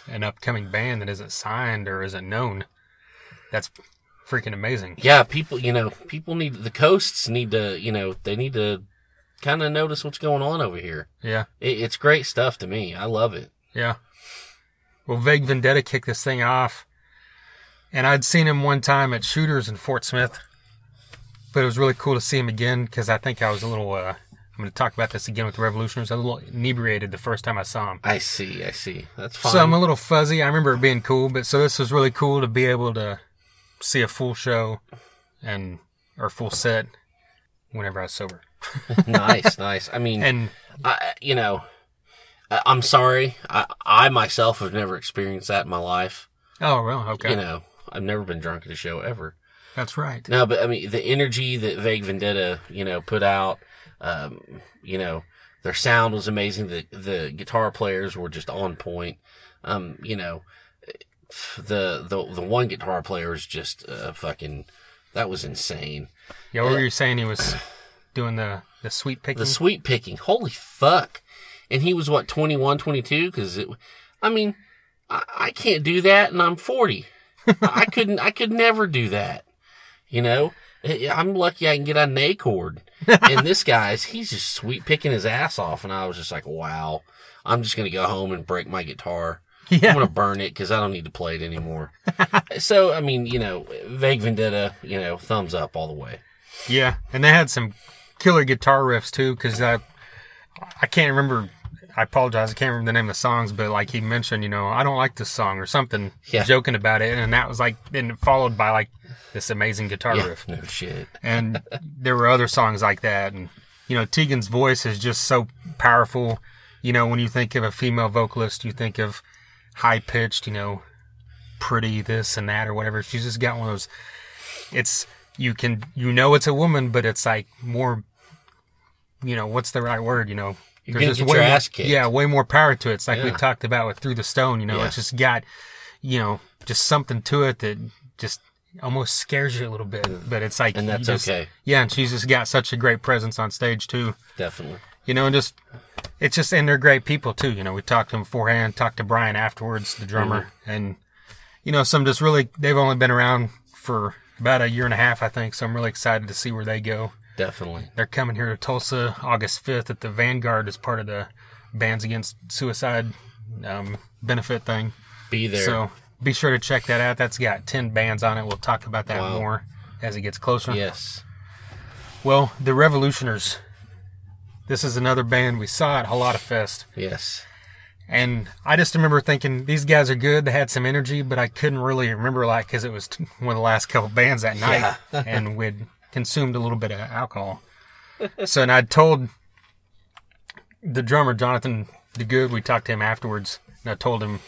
an upcoming band that isn't signed or isn't known, that's freaking amazing. Yeah, people, you know, people need, the coasts need to, you know, they need to kind of notice what's going on over here. Yeah. It, it's great stuff to me. I love it. Yeah. Well, Vague Vendetta kicked this thing off, and I'd seen him one time at Shooters in Fort Smith, but it was really cool to see him again because I think I was a little. Uh, I'm going to talk about this again with the Revolutioners. A little inebriated the first time I saw him, I see. I see. That's fine. so I'm a little fuzzy. I remember it being cool, but so this was really cool to be able to see a full show and or full set whenever I was sober. nice, nice. I mean, And I, you know, I, I'm sorry. I, I myself have never experienced that in my life. oh, well, okay, You know, I've never been drunk at a show ever. That's right. No, but I mean, the energy that Vague Vendetta, you know, put out, um, you know, their sound was amazing. The, the guitar players were just on point. Um, you know, the, the, the one guitar player is just, uh, fucking, that was insane. Yeah, what were you saying? He was doing the the sweep picking. The sweep picking. Holy fuck. And he was what, 21, 22? Cause it, I mean, I, I can't do that and I'm 40. I couldn't, I could never do that. You know, I'm lucky I can get on an A chord. and this guy's, he's just sweep picking his ass off. And I was just like, wow, I'm just going to go home and break my guitar. Yeah. I'm going to burn it because I don't need to play it anymore. so, I mean, you know, Vague Vendetta, you know, thumbs up all the way. Yeah, and they had some killer guitar riffs too. Because I, I can't remember. I apologize. I can't remember the name of the songs, but like he mentioned, you know, I don't like this song or something, Yeah. joking about it, and that was like, then followed by like this amazing guitar Yeah, riff. no shit. And there were other songs like that, and you know, Tegan's voice is just so powerful. You know, when you think of a female vocalist, you think of high pitched, you know, pretty this and that or whatever. She's just got one of those. It's you can you know it's a woman, but it's like more. You know what's the right word? You know, You're gonna get way your ass kicked. Yeah, way more power to it. It's like we talked about with Through the Stone. You know, Yeah. it's just got, you know, just something to it that just almost scares you a little bit. But it's like And that's just- okay. yeah, and she's just got such a great presence on stage too. Definitely. You know, and just it's just and they're great people too. You know, we talked to them beforehand, talked to Brian afterwards, the drummer, mm-hmm. and you know, some just really they've only been around for about a year and a half, I think. So I'm really excited to see where they go. Definitely. They're coming here to Tulsa August 5th at the Vanguard as part of the Bands Against Suicide um, benefit thing. Be there. So be sure to check that out. That's got 10 bands on it. We'll talk about that Wow. more as it gets closer. yes. Well, the Revolutioners. This is another band we saw at Halata Fest. Yes. And I just remember thinking these guys are good. They had some energy, but I couldn't really remember a lot because it was one of the last couple bands that night, and we'd consumed a little bit of alcohol. So, and I'd told the drummer Jonathan DeGood. We talked to him afterwards, and I told him,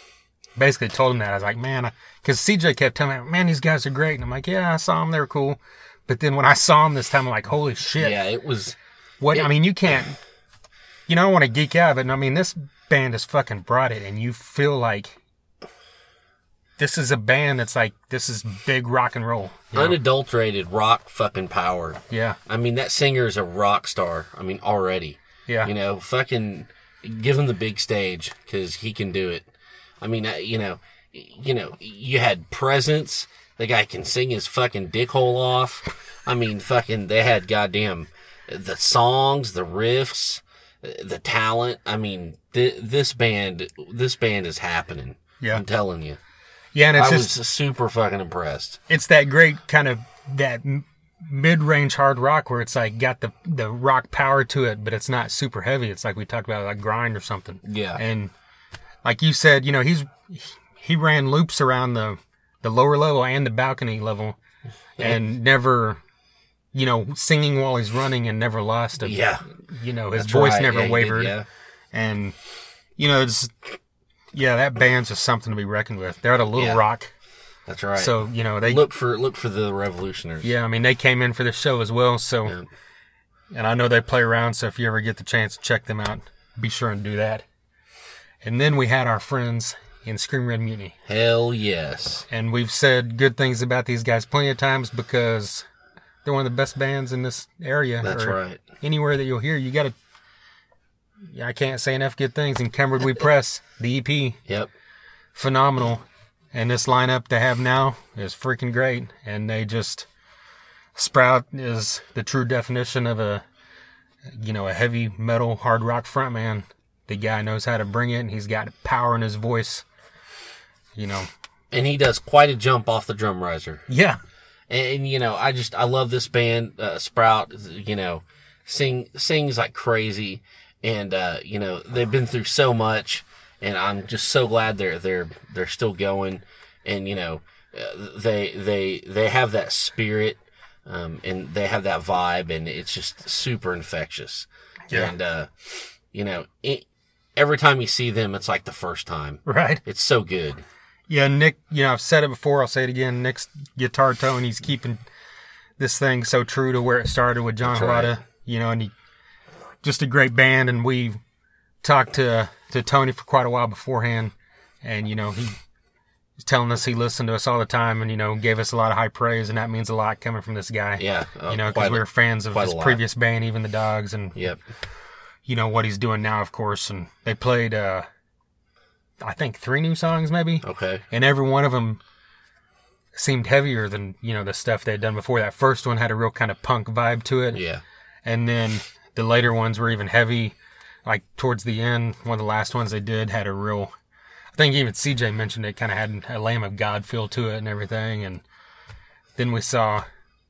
basically told him that I was like, man, because CJ kept telling me, man, these guys are great, and I'm like, yeah, I saw them, they were cool. But then when I saw them this time, I'm like, holy shit, Yeah, it was. what I mean, you can't. You know, I want to geek out, but I mean, this band has fucking brought it, and you feel like this is a band that's like this is big rock and roll. you know? Unadulterated rock fucking power. yeah, I mean, that singer is a rock star. I mean, already. yeah, You know, fucking give him the big stage because he can do it. I mean, uh, you know, you know, you had presence. The guy can sing his fucking dickhole off. I mean, fucking, they had goddamn the songs, the riffs, the talent. I mean, th- this band, this band is happening. Yeah. I'm telling you. Yeah. And it's I just was super fucking impressed. it's that great kind of that mid-range hard rock where it's like got the the rock power to it, but it's not super heavy. It's like we talked about like grind or something. Yeah. And like you said, you know, he's he ran loops around the the lower level and the balcony level, and never, you know, singing while he's running and never lost a. Yeah. You know, his That's voice right. never Yeah, he did, wavered, yeah. and you know, it's yeah, that band's just something to be reckoned with. They're at a Little Yeah. Rock, That's right. so you know they. look for look for the revolutionaries. Yeah, I mean they came in for the show as well, so Yeah. and I know they play around, so if you ever get the chance to check them out, be sure and do that. And then we had our friends in Screaming Red Mutiny. Hell yes. And we've said good things about these guys plenty of times because they're one of the best bands in this area. That's right. Anywhere that you'll hear, you got to. Yeah, I can't say enough good things. In Cumbered We Press, the EP, Yep. phenomenal. And this lineup they have now is freaking great. And they just. Sprout is the true definition of a, you know, a heavy metal hard rock frontman. The guy knows how to bring it. And he's got power in his voice. You know, And he does quite a jump off the drum riser. yeah, And, and, you know, I just I love this band. Uh, Sprout, you know, sing sings like crazy, and uh, you know they've been through so much, and I'm just so glad they're they're they're still going, and you know, they they they have that spirit, um, and they have that vibe, and it's just super infectious. Yeah. And uh, you know, it, every time you see them, it's like the first time. right. It's so good. Yeah, Nick, you know, I've said it before, I'll say it again. Nick's guitar tone, he's keeping this thing so true to where it started with John That's right. Harada, you know, and he just a great band. And we talked to, to Tony for quite a while beforehand. And, you know, he was telling us he listened to us all the time and, you know, gave us a lot of high praise. And that means a lot coming from this guy. Yeah, uh, You know, because we were fans of his previous band, even the Dogs, and, Yep. you know, what he's doing now, of course. And they played, uh, I think three new songs, maybe Okay. and every one of them seemed heavier than you know the stuff they'd done before. That first one had a real kind of punk vibe to it, Yeah. and then the later ones were even heavy. Like towards the end, one of the last ones they did had a real. I think even CJ mentioned it kind of had a Lamb of God feel to it and everything. And then we saw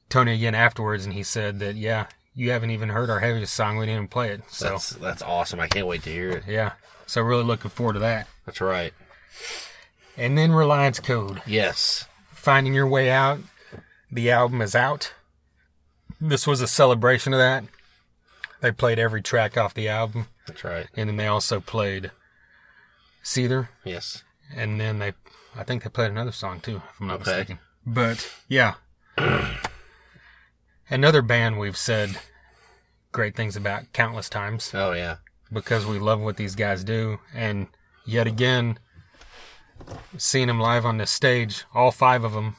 Tony again afterwards, and he said that yeah, you haven't even heard our heaviest song. We didn't even play it. So That's that's awesome. I can't wait to hear it. yeah, so really looking forward to that. That's right. And then Reliance Code. Yes. Finding Your Way Out. The album is out. This was a celebration of that. They played every track off the album, That's right. and then they also played Seether, Yes. and then they, I think they played another song too, if I'm not Okay. mistaken. But yeah, another band we've said great things about countless times Oh yeah. because we love what these guys do, and yet again, seeing them live on this stage, all five of them,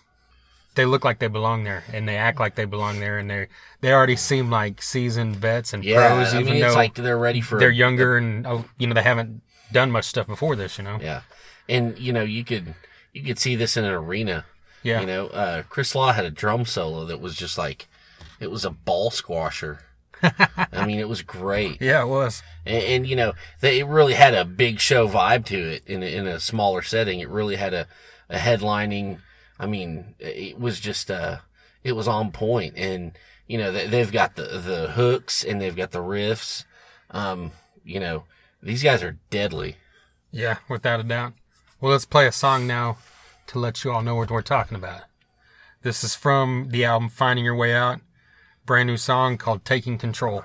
they look like they belong there, and they act like they belong there, and they they already seem like seasoned vets and Yeah. pros, I even mean, it's though like they're ready for. they're younger and oh, you know they haven't done much stuff before this, you know. Yeah. And you know, you could you could see this in an arena. Yeah, You know, uh, Chris Law had a drum solo that was just like, it was a ball squasher. I mean, it was great. yeah, it was. And, and you know, they, it really had a big show vibe to it in a, in a smaller setting. It really had a, a headlining. I mean, it was just, uh, it was on. And, you know, they, they've got the, the hooks and they've got the riffs. Um, you know, these guys are deadly. Yeah, without a doubt. Well, let's play a song now to let you all know what we're talking about. This is from the album Finding Your Way Out, brand new song called Taking Control.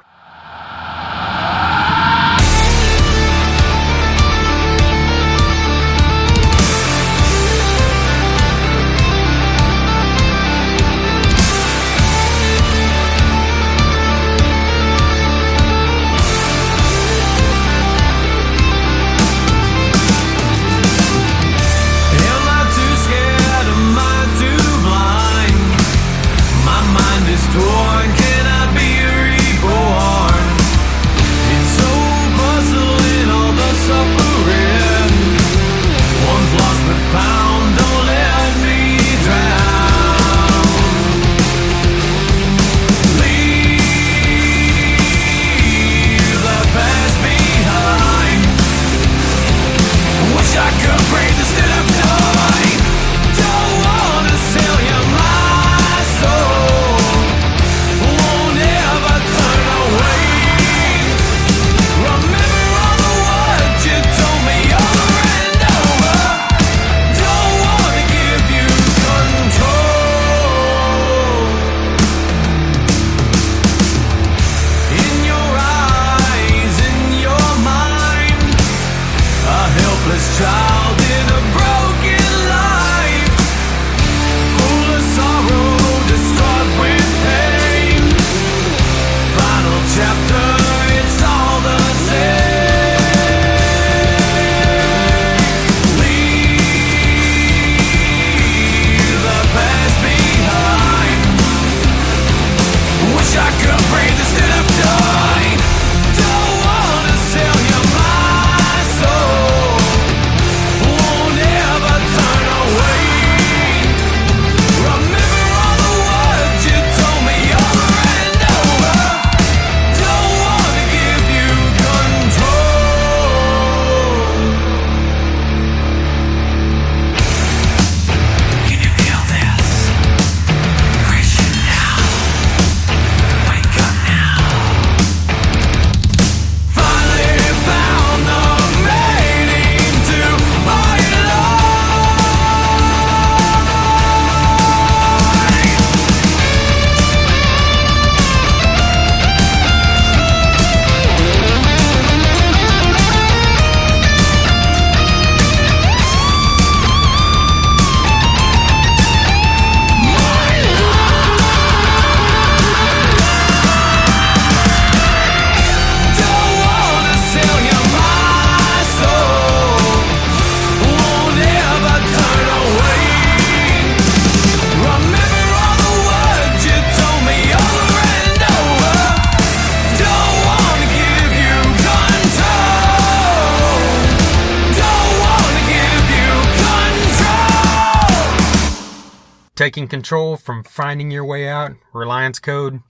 Control from finding your way out. Reliance Code.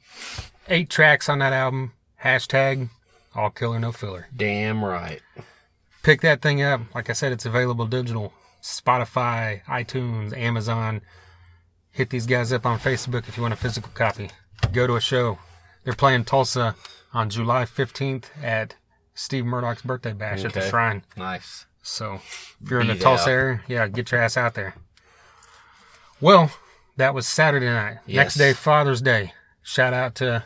Eight tracks on that album. Hashtag all killer no filler. Damn right. Pick that thing up. Like I said, it's available digital. Spotify, iTunes, Amazon. Hit these guys up on Facebook if you want a physical copy. Go to a show. They're playing Tulsa on July 15th at Steve Murdoch's birthday bash at the Shrine. Nice. So if you're in the Tulsa area, yeah, get your ass out there. Well, that was Saturday night. Next day, Father's Day. Shout out to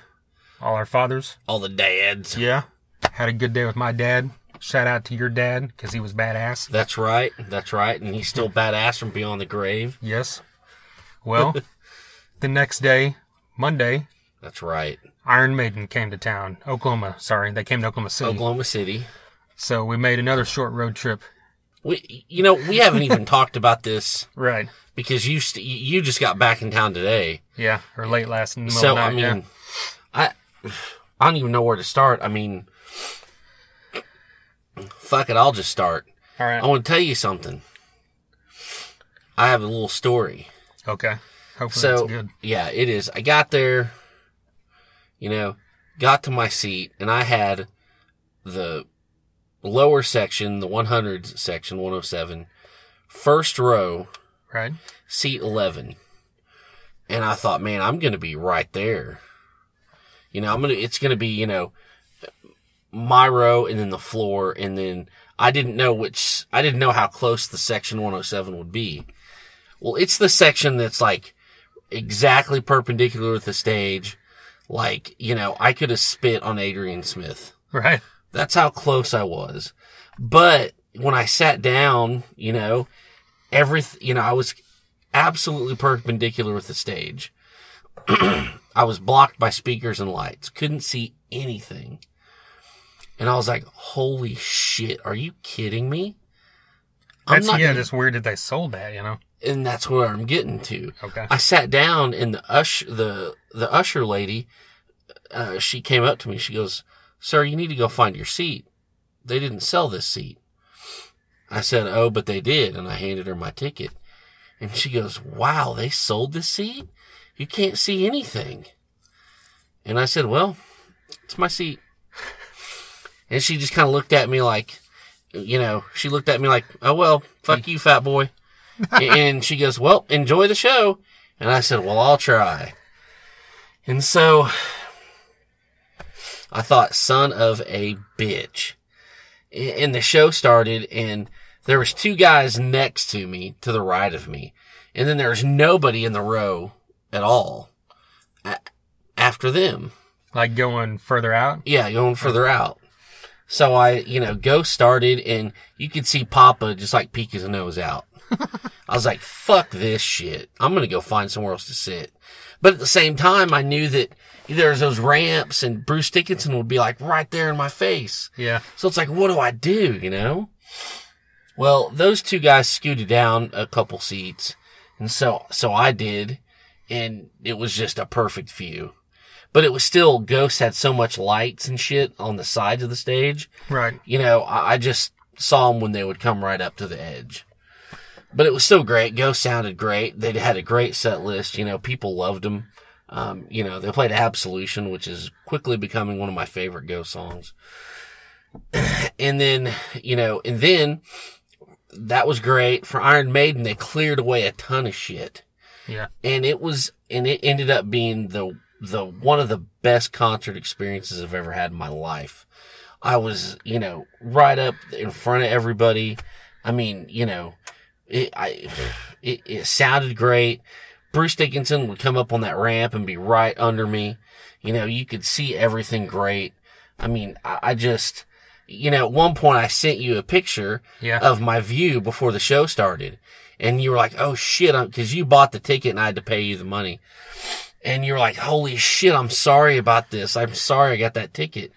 all our fathers. All the dads. Yeah. Had a good day with my dad. Shout out to your dad because he was badass. That's right. That's right. And he's still badass from beyond the grave. Yes. Well, the next day, Monday, That's right. Iron Maiden came to town. Oklahoma, sorry. They came to Oklahoma City. Oklahoma City. So we made another short road trip. We, you know, we haven't even talked about this Right. Because you st- you just got back in town today. Yeah. Or late last night. So I mean, yeah. I I don't even know where to start. I mean, fuck it, I'll just start. All right. I want to tell you something. I have a little story. Okay. Hopefully So that's good. yeah, it is. I got there, you know, got to my seat, and I had the lower section, the 100 section, 107, first row, Right. seat 11. And I thought, man, I'm going to be right there. You know, I'm going to, it's going to be, you know, my row and then the floor. And then I didn't know which, I didn't know how close the section 107 would be. Well, it's the section that's like exactly perpendicular with the stage. Like, you know, I could have spit on Adrian Smith. Right. That's how close I was. But when I sat down, you know, everything, you know, I was absolutely perpendicular with the stage. I was blocked by speakers and lights. Couldn't see anything. And I was like, holy shit, are you kidding me? That's yeah, gonna- just weird that they sold that, you know. and that's where I'm getting to. Okay. I sat down and the usher, the the usher lady, uh, she came up to me. She goes, "Sir, you need to go find your seat. They didn't sell this seat." I said, "Oh, but they did," and I handed her my ticket. And she goes, "Wow, they sold this seat. You can't see anything." And I said, "Well, it's my seat." And she just kind of looked at me like, you know, she looked at me like, "Oh well, fuck you, fat boy." and she goes, Well, enjoy the show. And I said, Well, I'll try. And so I thought, son of a bitch. And the show started and there was two guys next to me to the right of me. And then there was nobody in the row at all after them. Like going further out. Yeah, going further out. So I, you know, go started and you could see Papa just like peek his nose out. I was like, fuck this shit. I'm going to go find somewhere else to sit. But at the same time, I knew that there's those ramps and Bruce Dickinson would be like right there in my face. Yeah. So it's like, what do I do, you know? Well, those two guys scooted down a couple seats. And so, so I did. And it was just a perfect view. But it was still, Ghost had so much lights and shit on the sides of the stage. Right. You know, I, I just saw them when they would come right up to the edge. But it was still great. Ghost sounded great. They had a great set list. You know, people loved them. Um, you know, they played Absolution, which is quickly becoming one of my favorite Ghost songs. and then, you know, and then that was great. For Iron Maiden, they cleared away a ton of shit. Yeah. And it was, and it ended up being the, the, one of the best concert experiences I've ever had in my life. I was, you know, right up in front of everybody. I mean, you know, it, I, it, it sounded great. Bruce Dickinson would come up on that ramp and be right under me. You know, you could see everything great. I mean, I, I just, you know, at one point I sent you a picture Yeah. of my view before the show started. And you were like, oh shit, cause you bought the ticket and I had to pay you the money. And you were like, holy shit, I'm sorry about this. I'm sorry I got that ticket.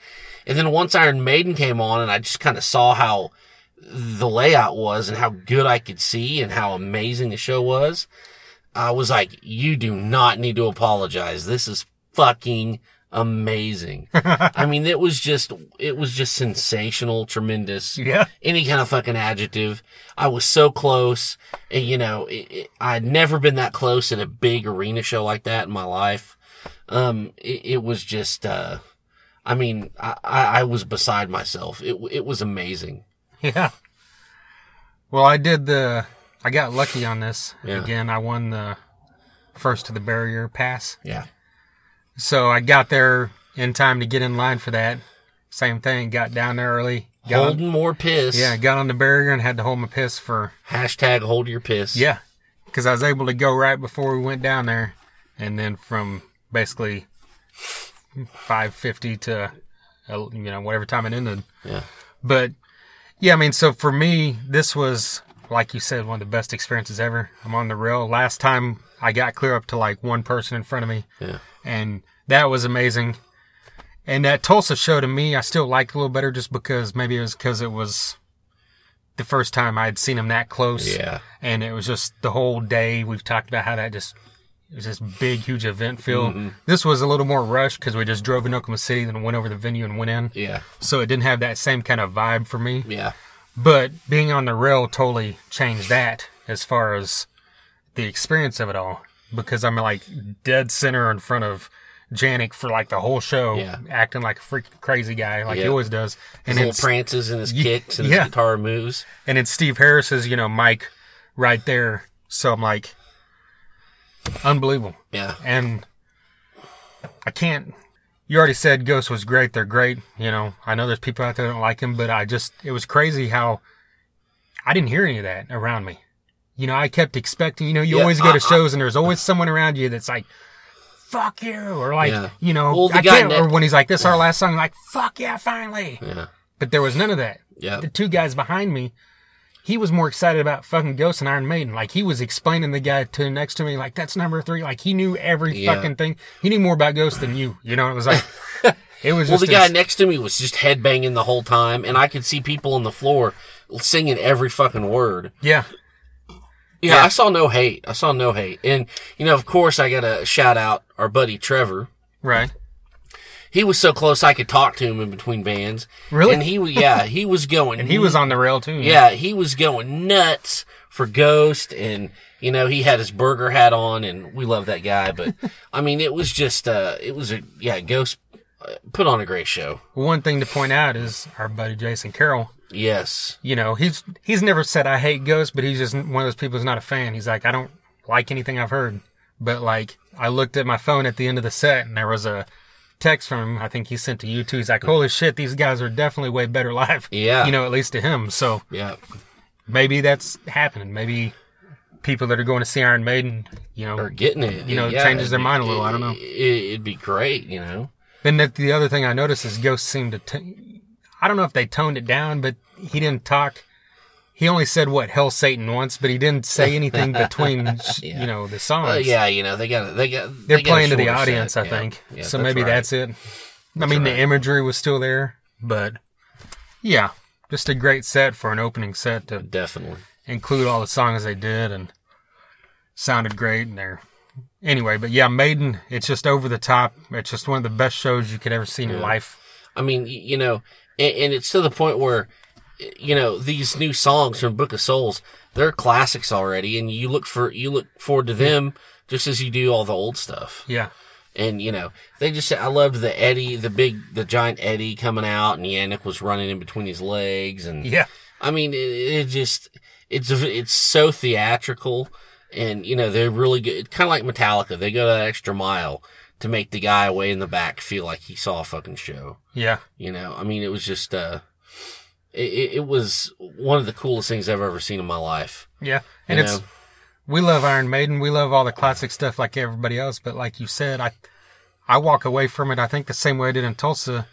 And then once Iron Maiden came on and I just kind of saw how the layout was and how good I could see and how amazing the show was, I was like, you do not need to apologize. This is fucking amazing. I mean, it was just, it was just sensational, tremendous. Yeah. Any kind of fucking adjective. I was so close. And, you know, it, it, I'd never been that close at a big arena show like that in my life. Um, it, it was just, uh, I mean, I, I, I was beside myself. It, it was amazing. Yeah. Well, I did the. I got lucky on this. Yeah. Again, I won the first to the barrier pass. Yeah. So I got there in time to get in line for that. Same thing. Got down there early. Got on- Holding more piss. yeah, got on the barrier and had to hold my piss for Hashtag hold your piss. yeah, because I was able to go right before we went down there, and then from basically five fifty to you know whatever time it ended. Yeah. But yeah, I mean, so for me, this was like you said, one of the best experiences ever. I'm on the rail. Last time I got clear up to like one person in front of me, Yeah. and that was amazing. And that Tulsa show to me, I still liked a little better just because maybe it was because it was the first time I had seen him that close. Yeah. And it was just the whole day. We've talked about how that just it was this big, huge event feel. Mm-hmm. This was a little more rushed because we just drove in Oklahoma City, then went over the venue and went in. Yeah. So it didn't have that same kind of vibe for me. Yeah. But being on the rail totally changed that as far as the experience of it all. Because I'm like dead center in front of Janick for like the whole show, Yeah. acting like a freaking crazy guy, like he always does. His And little prances and his kicks and his yeah. guitar moves. and it's Steve Harris's, you know, mic right there. So I'm like, unbelievable. Yeah. And I can't. You already said Ghost was great. They're great. You know, I know there's people out there that don't like him, but I just, it was crazy how I didn't hear any of that around me. You know, I kept expecting, you know, you Yeah, always go to shows and there's always someone around you that's like, fuck you, or like, Yeah. you know, Well, I can't, ne- or when he's like, this is our last song, like, fuck yeah, finally. Yeah. But there was none of that. Yeah. The two guys behind me, he was more excited about fucking Ghost and Iron Maiden. Like he was explaining the guy to next to me, like that's number three. Like he knew every Yeah. fucking thing. He knew more about Ghost than you. You know, it was like it was Well, the guy ins- next to me was just headbanging the whole time, and I could see people on the floor singing every fucking word. yeah, Yeah, Yeah. I saw no hate. I saw no hate. And, you know, of course, I got to shout out our buddy Trevor. right. He was so close I could talk to him in between bands. Really? And he was, yeah, he was going. And he was on the rail too. Yeah, he was going nuts for Ghost, and you know he had his burger hat on, and we love that guy. But I mean, it was just, uh, it was a yeah, Ghost uh, put on a great show. One thing to point out is our buddy Jason Carroll. Yes, You know, he's he's never said I hate Ghost, but he's just one of those people who's not a fan. He's like I don't like anything I've heard. But like I looked at my phone at the end of the set, and there was a text from him. I think he sent to you too. He's like, "Holy shit, these guys are definitely way better live." Yeah. you know, at least to him. So yeah, maybe that's happening. Maybe people that are going to see Iron Maiden, you know, are getting it. You know, yeah, changes their mind a little, I don't know. It, it'd be great, you know. Then the, the other thing I noticed is Ghost seemed to. T- I don't know if they toned it down, but he didn't talk. He only said what hell Satan wants, but he didn't say anything between Yeah. you know the songs. Yeah, you know they got they got they're they playing to the audience, set. I Yeah. think. Yeah, so maybe right. that's it. I mean, right. the imagery was still there, but yeah, just a great set for an opening set to definitely. include all the songs they did and sounded great and they're anyway but yeah maiden it's just over the top it's just one of the best shows you could ever see in your life I mean, you know, and, and it's to the point where, you know, these new songs from Book of Souls, they're classics already, and you look for you look forward to them just as you do all the old stuff. yeah And you know, they just I loved the Eddie, the big, the giant Eddie coming out, and Janick was running in between his legs, and yeah I mean, it, it just it's it's so theatrical, and you know they're really good. Kind of like Metallica, they go that extra mile to make the guy way in the back feel like he saw a fucking show. yeah You know, I mean, it was just, uh, it, it was one of the coolest things I've ever seen in my life. yeah and You it's know? we love iron maiden we love all the classic stuff like everybody else but like you said i i walk away from it i think the same way i did in tulsa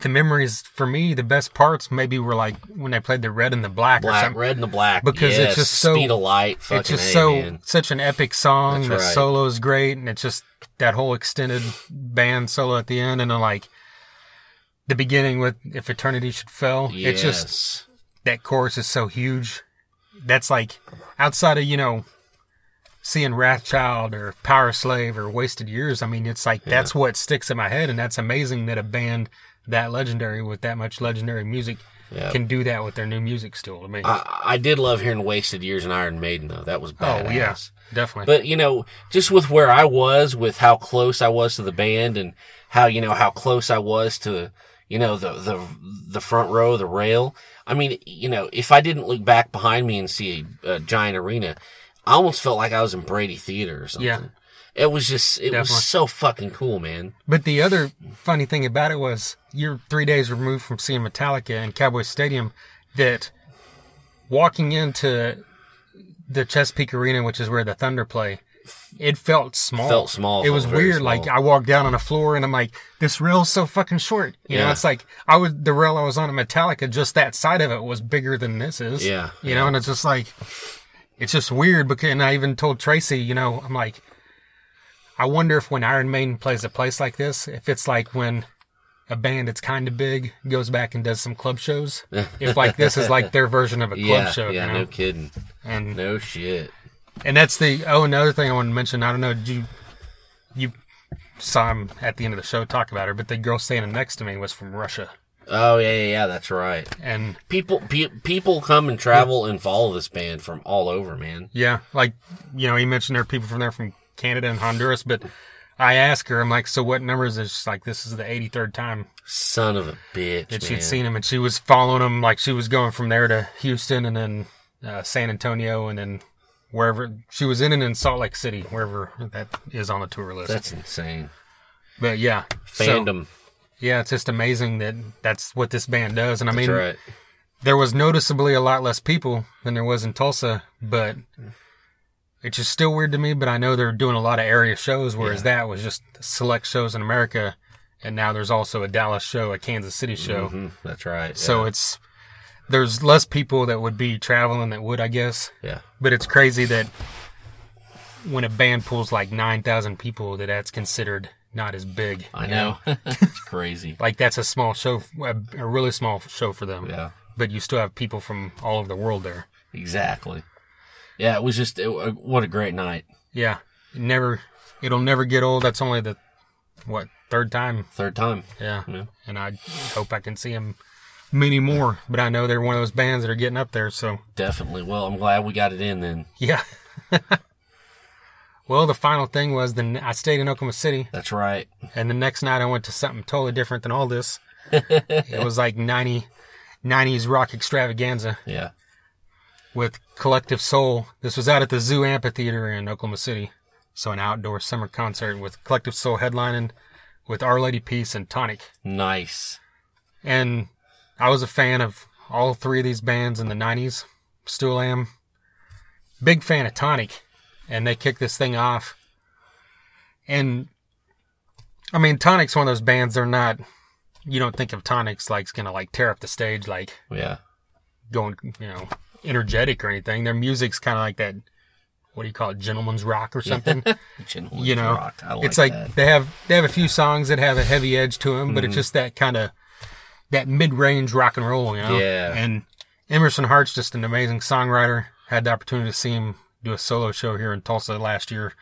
the memories for me the best parts maybe were like when they played the red and the black, Black, red and the black. Because it's just so- speed of light. It's just A, so man. such an epic song. That's the right. solo is great, and it's just that whole extended band solo at the end, and then like the beginning with "If Eternity Should Fail." Yes. It's just that chorus is so huge. That's like outside of you know seeing Wrathchild or Powerslave or Wasted Years, I mean, it's like that's what sticks in my head, and that's amazing that a band that legendary with that much legendary music Yeah. can do that with their new music still. I mean, I, I did love hearing Wasted Years and Iron Maiden though. That was oh, badass. oh yeah, definitely. But you know, just with where I was, with how close I was to the band, and how you know how close I was to you know the the the front row, the rail. I mean, you know, if I didn't look back behind me and see a, a giant arena, I almost felt like I was in Brady Theater or something. Yeah. It was just, it was so fucking cool, man. But the other funny thing about it was you're three days removed from seeing Metallica in Cowboy Stadium. That walking into the Chesapeake Arena, which is where the Thunder play, it felt small. Felt small, It was weird. Like. I walked down on the floor and I'm like, this rail's so fucking short. You know, it's like I was the rail I was on at Metallica. Just that side of it was bigger than this is. Yeah, You know, and it's just like it's just weird because and I even told Tracy, you know, I'm like, I wonder if when Iron Maiden plays a place like this, if it's like when a band that's kind of big goes back and does some club shows. if like this is like their version of a club Yeah, show, yeah, you know? no kidding. and No shit. and that's the oh another thing I wanted to mention. I don't know, did you you saw him at the end of the show talk about her, but the girl standing next to me was from Russia, Oh yeah, yeah, yeah, that's right. and People, pe- people come and travel and follow this band from all over, man. Yeah, like you know, he mentioned there are people from there from Canada and Honduras, but I asked her, I'm like, so what number is this? She's like, this is the 83rd time Son of a bitch, that she'd seen him, and she was following him, like she was going from there to Houston and then uh, San Antonio and then wherever she was in and in Salt Lake City, wherever that is on the tour list. That's insane. but yeah, so, Fandom. yeah, it's just amazing that that's what this band does, and I That's mean, right. there was noticeably a lot less people than there was in Tulsa, but it's just still weird to me. But I know they're doing a lot of area shows, whereas that was just select shows in America, and now there's also a Dallas show, a Kansas City show. Mhm, That's right. So yeah. it's there's less people that would be traveling that would, I guess. yeah, But it's crazy that when a band pulls like nine thousand people, that that's considered not as big. I you know. it's crazy. Like that's a small show, a really small show for them. Yeah, But you still have people from all over the world there. exactly. Yeah, it was just it, uh, what a great night. Yeah, never, it'll never get old. That's only the what third time. Third time. Yeah, Yeah. and I hope I can see them many more. But I know they're one of those bands that are getting up there. So Definitely. Well, I'm glad we got it in then. yeah. well, the final thing was then I stayed in Oklahoma City, That's right. and the next night I went to something totally different than all this. it was like 90, 90s rock extravaganza Yeah. with Collective Soul. This was out at the Zoo Amphitheater in Oklahoma City. So an outdoor summer concert with Collective Soul headlining with Our Lady Peace and Tonic. Nice. And I was a fan of all three of these bands in the 90s. Still am. Big fan of Tonic. And they kicked this thing off. And I mean, Tonic's one of those bands, they're not, you don't think of Tonic's like it's going to like tear up the stage like Yeah. going, you know, energetic or anything. Their music's kind of like that. What do you call it? Gentleman's rock or something. Gentleman's you know, rock. I like it's like that. they have they have a few songs that have a heavy edge to them, but Mm-hmm. it's just that kind of that mid range rock and roll. You know. Yeah. And Emerson Hart's just an amazing songwriter. Had the opportunity to see him do a solo show here in Tulsa last year.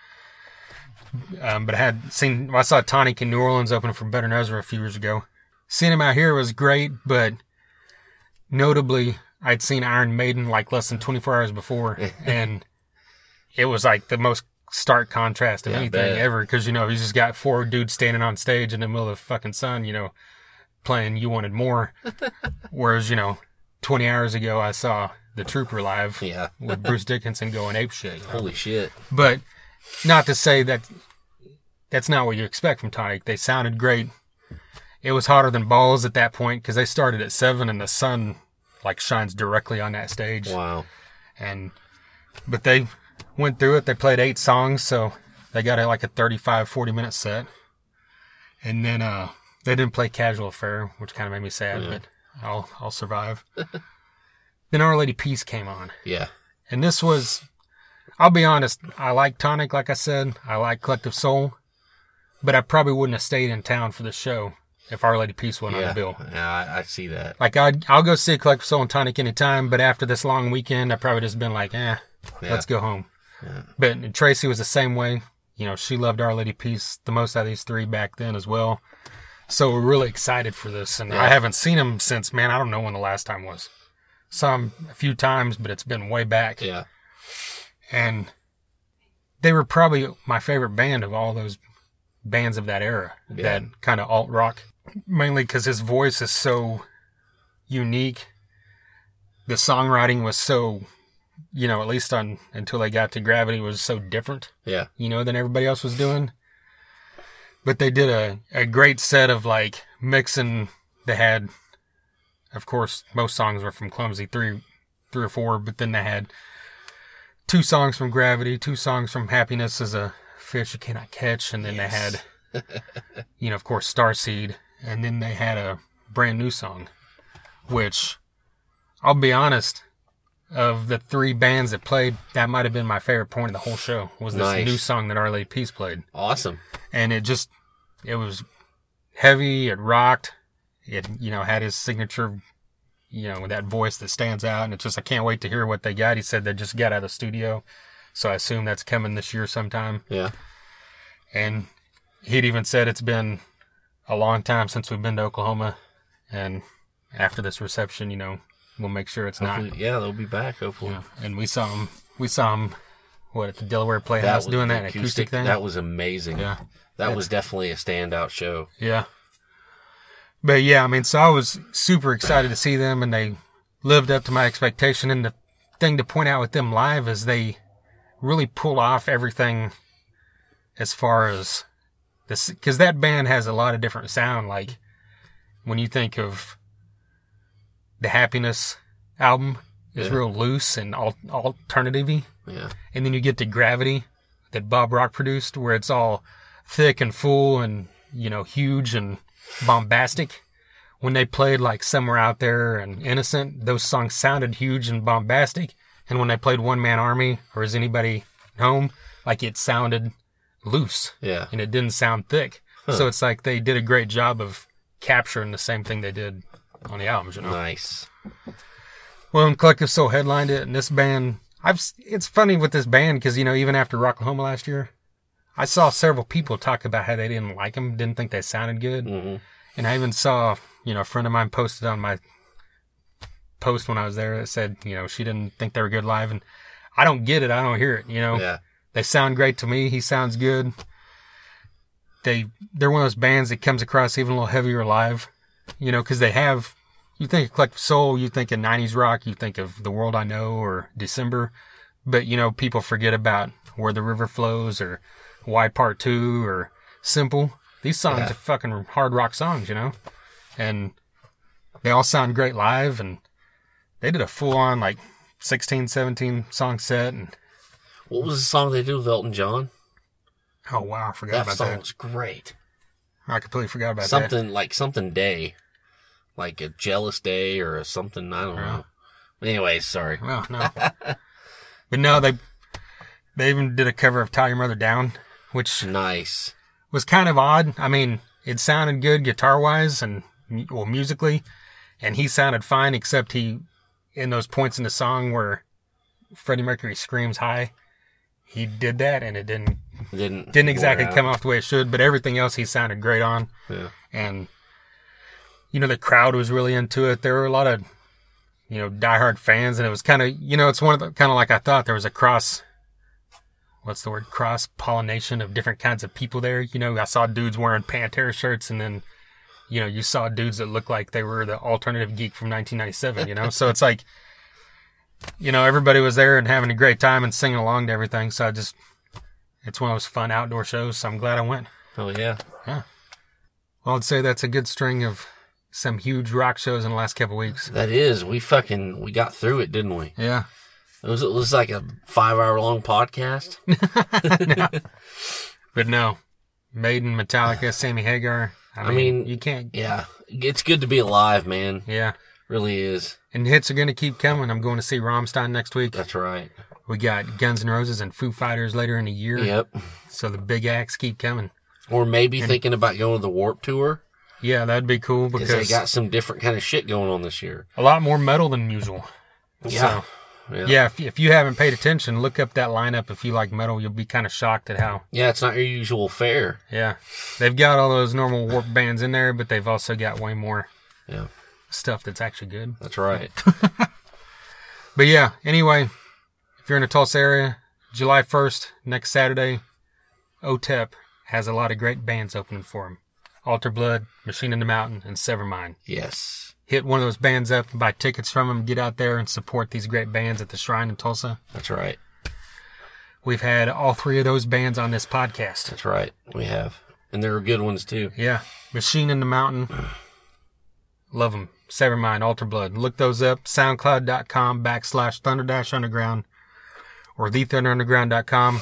Um, but I had seen, I saw Tonic in New Orleans open for Better Ezra a few years ago. Seeing him out here was great, but notably, I'd seen Iron Maiden like less than 24 hours before, and it was like the most stark contrast of Yeah, anything ever. Because you know he's just got four dudes standing on stage in the middle of the fucking sun, you know, playing "You Wanted More," whereas you know, 20 hours ago I saw the Trooper live Yeah. with Bruce Dickinson going ape shit. you know? Holy shit. But not to say that that's not what you expect from Tonic. They sounded great. It was hotter than balls at that point because they started at seven and the sun like shines directly on that stage. Wow. And but they went through it. They played eight songs, so they got a, like a 35, 40 minute set. And then uh they didn't play Casual Affair, which kind of made me sad, but I'll I'll survive. then Our Lady Peace came on. Yeah. And this was, I'll be honest, I like Tonic, like I said. I like Collective Soul. But I probably wouldn't have stayed in town for the show if Our Lady Peace wasn't on the bill. Yeah, I, I see that. Like, I'd, I'll go see Collective Soul and Tonic anytime, but after this long weekend, I probably just been like, eh, Yeah. let's go home. But Tracy was the same way. You know, she loved Our Lady Peace the most out of these three back then as well. So we're really excited for this. And I haven't seen them since, man, I don't know when the last time was. Some a few times, but it's been way back. Yeah. And they were probably my favorite band of all those bands of that era, Yeah. that kind of alt rock. Mainly because his voice is so unique. The songwriting was so, you know, at least on until they got to Gravity, was so different, Yeah. you know, than everybody else was doing. But they did a, a great set of like mixing. They had, of course, most songs were from Clumsy, three, three or four, but then they had two songs from Gravity, two songs from Happiness as a fish you cannot catch, and then Yes. they had, you know, of course, Starseed, and then they had a brand new song, which I'll be honest, of the three bands that played, that might have been my favorite point of the whole show was this Nice. new song that Our Lady Peace played, Awesome. and it just, it was heavy, it rocked, it you know had his signature. You know, that voice that stands out, and it's just I can't wait to hear what they got. He said they just got out of the studio, so I assume that's coming this year sometime. Yeah. And he'd even said it's been a long time since we've been to Oklahoma. And after this reception, you know, we'll make sure it's not. Yeah, they'll be back. Hopefully. And we saw them. we saw them. what, at the Delaware Playhouse doing that acoustic, thing? That was amazing. yeah. That was definitely a standout show. Yeah. But yeah, I mean, so I was super excited to see them and they lived up to my expectation. And the thing to point out with them live is they really pull off everything as far as this, cause that band has a lot of different sound. Like when you think of the Happiness album is Yeah. real loose and al- alternative Yeah. and then you get to Gravity that Bob Rock produced, where it's all thick and full and you know huge and bombastic. When they played like Somewhere Out There and Innocent, those songs sounded huge and bombastic. And when they played One Man Army or Is Anybody Home, like it sounded loose Yeah. and it didn't sound thick. So it's like they did a great job of capturing the same thing they did on the albums, you know. Nice. Well, and Collective Soul headlined it, and this band, I've. It's funny with this band because you know even after Rocklahoma last year, I saw several people talk about how they didn't like them, didn't think they sounded good, hmm and I even saw you know a friend of mine posted on my post when I was there that said you know she didn't think they were good live, and I don't get it, I don't hear it, you know. Yeah. They sound great to me. He sounds good. They they're one of those bands that comes across even a little heavier live, you know, because they have. You think of Collective Soul, you think of '90s rock, you think of The World I Know or December, but you know people forget about Where the River Flows or Why Part Two or Simple. These songs Yeah. are fucking hard rock songs, you know, and they all sound great live. And they did a full on like 16, 17 song set, and What was the song they did with Elton John? oh wow, I forgot That about song that. was great. I completely forgot about that. something like something day, like a jealous day or a something. I don't know. Anyway, sorry. Well, no. but no, they they even did a cover of "Tie Your Mother Down," which Nice. was kind of odd. I mean, it sounded good guitar wise and well musically, and he sounded fine except he in those points in the song where Freddie Mercury screams high. He did that, and it didn't Didn't didn't exactly come off the way it should. But everything else he sounded great on. Yeah. and you know the crowd was really into it. There were a lot of you know diehard fans, and it was kind of you know it's one of the kind of like I thought there was a cross. What's the word? Cross pollination of different kinds of people there. You know, I saw dudes wearing Pantera shirts, and then you know you saw dudes that looked like they were the alternative geek from 1997. You know, so it's like you know everybody was there and having a great time and singing along to everything. So I just it's one of those fun outdoor shows. So I'm glad I went. Oh yeah. Yeah. Well, I'd say that's a good string of some huge rock shows in the last couple weeks. That is. We fucking we got through it, didn't we? Yeah. It was it was like a five hour long podcast. But no, Maiden, Metallica, Sammy Hagar. I mean, I mean, you can't. Yeah. It's good to be alive, man. Yeah. Really is. And hits are going to keep coming. I'm going to see Rammstein next week. That's right. We got Guns N' Roses and Foo Fighters later in the year. Yep. So the big acts keep coming. Or maybe thinking about going to the Warp Tour Yeah, that'd be cool because they got some different kind of shit going on this year. a lot more metal than usual. Yeah. Yeah. Yeah, if, if you haven't paid attention, look up that lineup. If you like metal, you'll be kind of shocked at how. Yeah, it's not your usual fare. Yeah, they've got all those normal warp bands in there, but they've also got way more Yeah, stuff that's actually good. that's right. But yeah, anyway, if you're in the Tulsa area, July 1st, next Saturday, OTEP has a lot of great bands opening for him. Alter Blood, Machine in the Mountain, and Severmind. yes, Hit one of those bands up, buy tickets from them, get out there and support these great bands at the Shrine in Tulsa. that's right. We've had all three of those bands on this podcast. That's right. We have, and there are good ones too. Yeah, Machine in the Mountain. Love them. Severmind, Alter Blood. Look those up. SoundCloud.com backslash Thunder Dash Underground or TheThunderUnderground.com.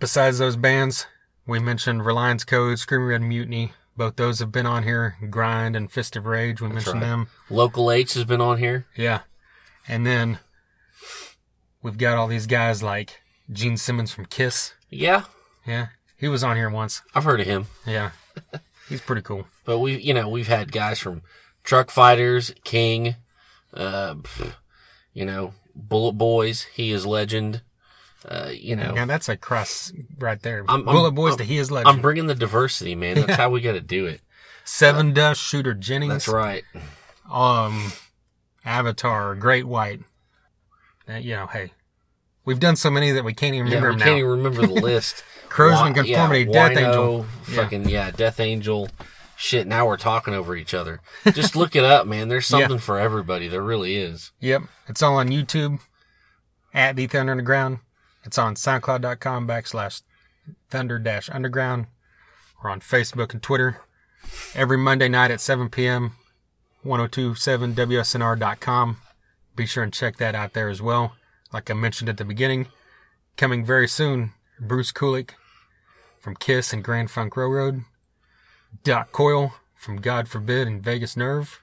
Besides those bands, we mentioned Reliance Code, Screaming Red Mutiny. Both those have been on here. Grind and Fist of Rage. We mentioned right. them. Local H has been on here. Yeah. And then we've got all these guys like Gene Simmons from Kiss. Yeah, Yeah. He was on here once. I've heard of him. Yeah. He's pretty cool. But we, you know, we've had guys from Truckfighters, King, uh, you know, BulletBoys. He is legend. Uh, you know, Yeah, that's a cross right there. I'm- I'm- BulletBoys I'm- to He is Legend. I'm bringing the diversity, man. That's how we got to do it. Seven Dust, Shooter Jennings. That's right. Um, Avatar, Great White. Uh, you know, hey, we've done so many that we can't even Yeah, remember we can't now. even remember the list. Corrosion Conformity, Death Wino, Angel. Yeah. Fucking yeah, Death Angel. Shit, now we're talking over each other. Just look it up, man. There's Yeah. something for everybody. There really is. Yep, it's all on YouTube at the Thunder Underground. It's on SoundCloud.com backslash Thunder Dash Underground. We're on Facebook and Twitter. Every Monday night at 7 p.m. 1027WSNR.com. Be sure and check that out there as well. Like I mentioned at the beginning, coming very soon, Bruce Kulick from Kiss and Grand Funk Railroad. Doc Coyle from God Forbid and Vagus Nerve.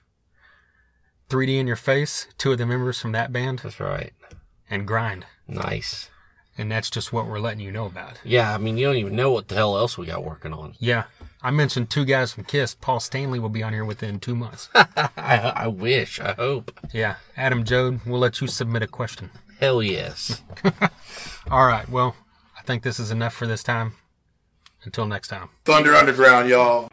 3D in Your Face, two of the members from that band, That's right. and Grind. Nice. And that's just what we're letting you know about. Yeah, I mean, you don't even know what the hell else we got working on. Yeah. I mentioned two guys from Kiss. Paul Stanley will be on here within two months. I, I wish. I hope. yeah. Adam Jode, we'll let you submit a question. Hell yes. All right. Well, I think this is enough for this time. Until next time. Thunder Underground, y'all.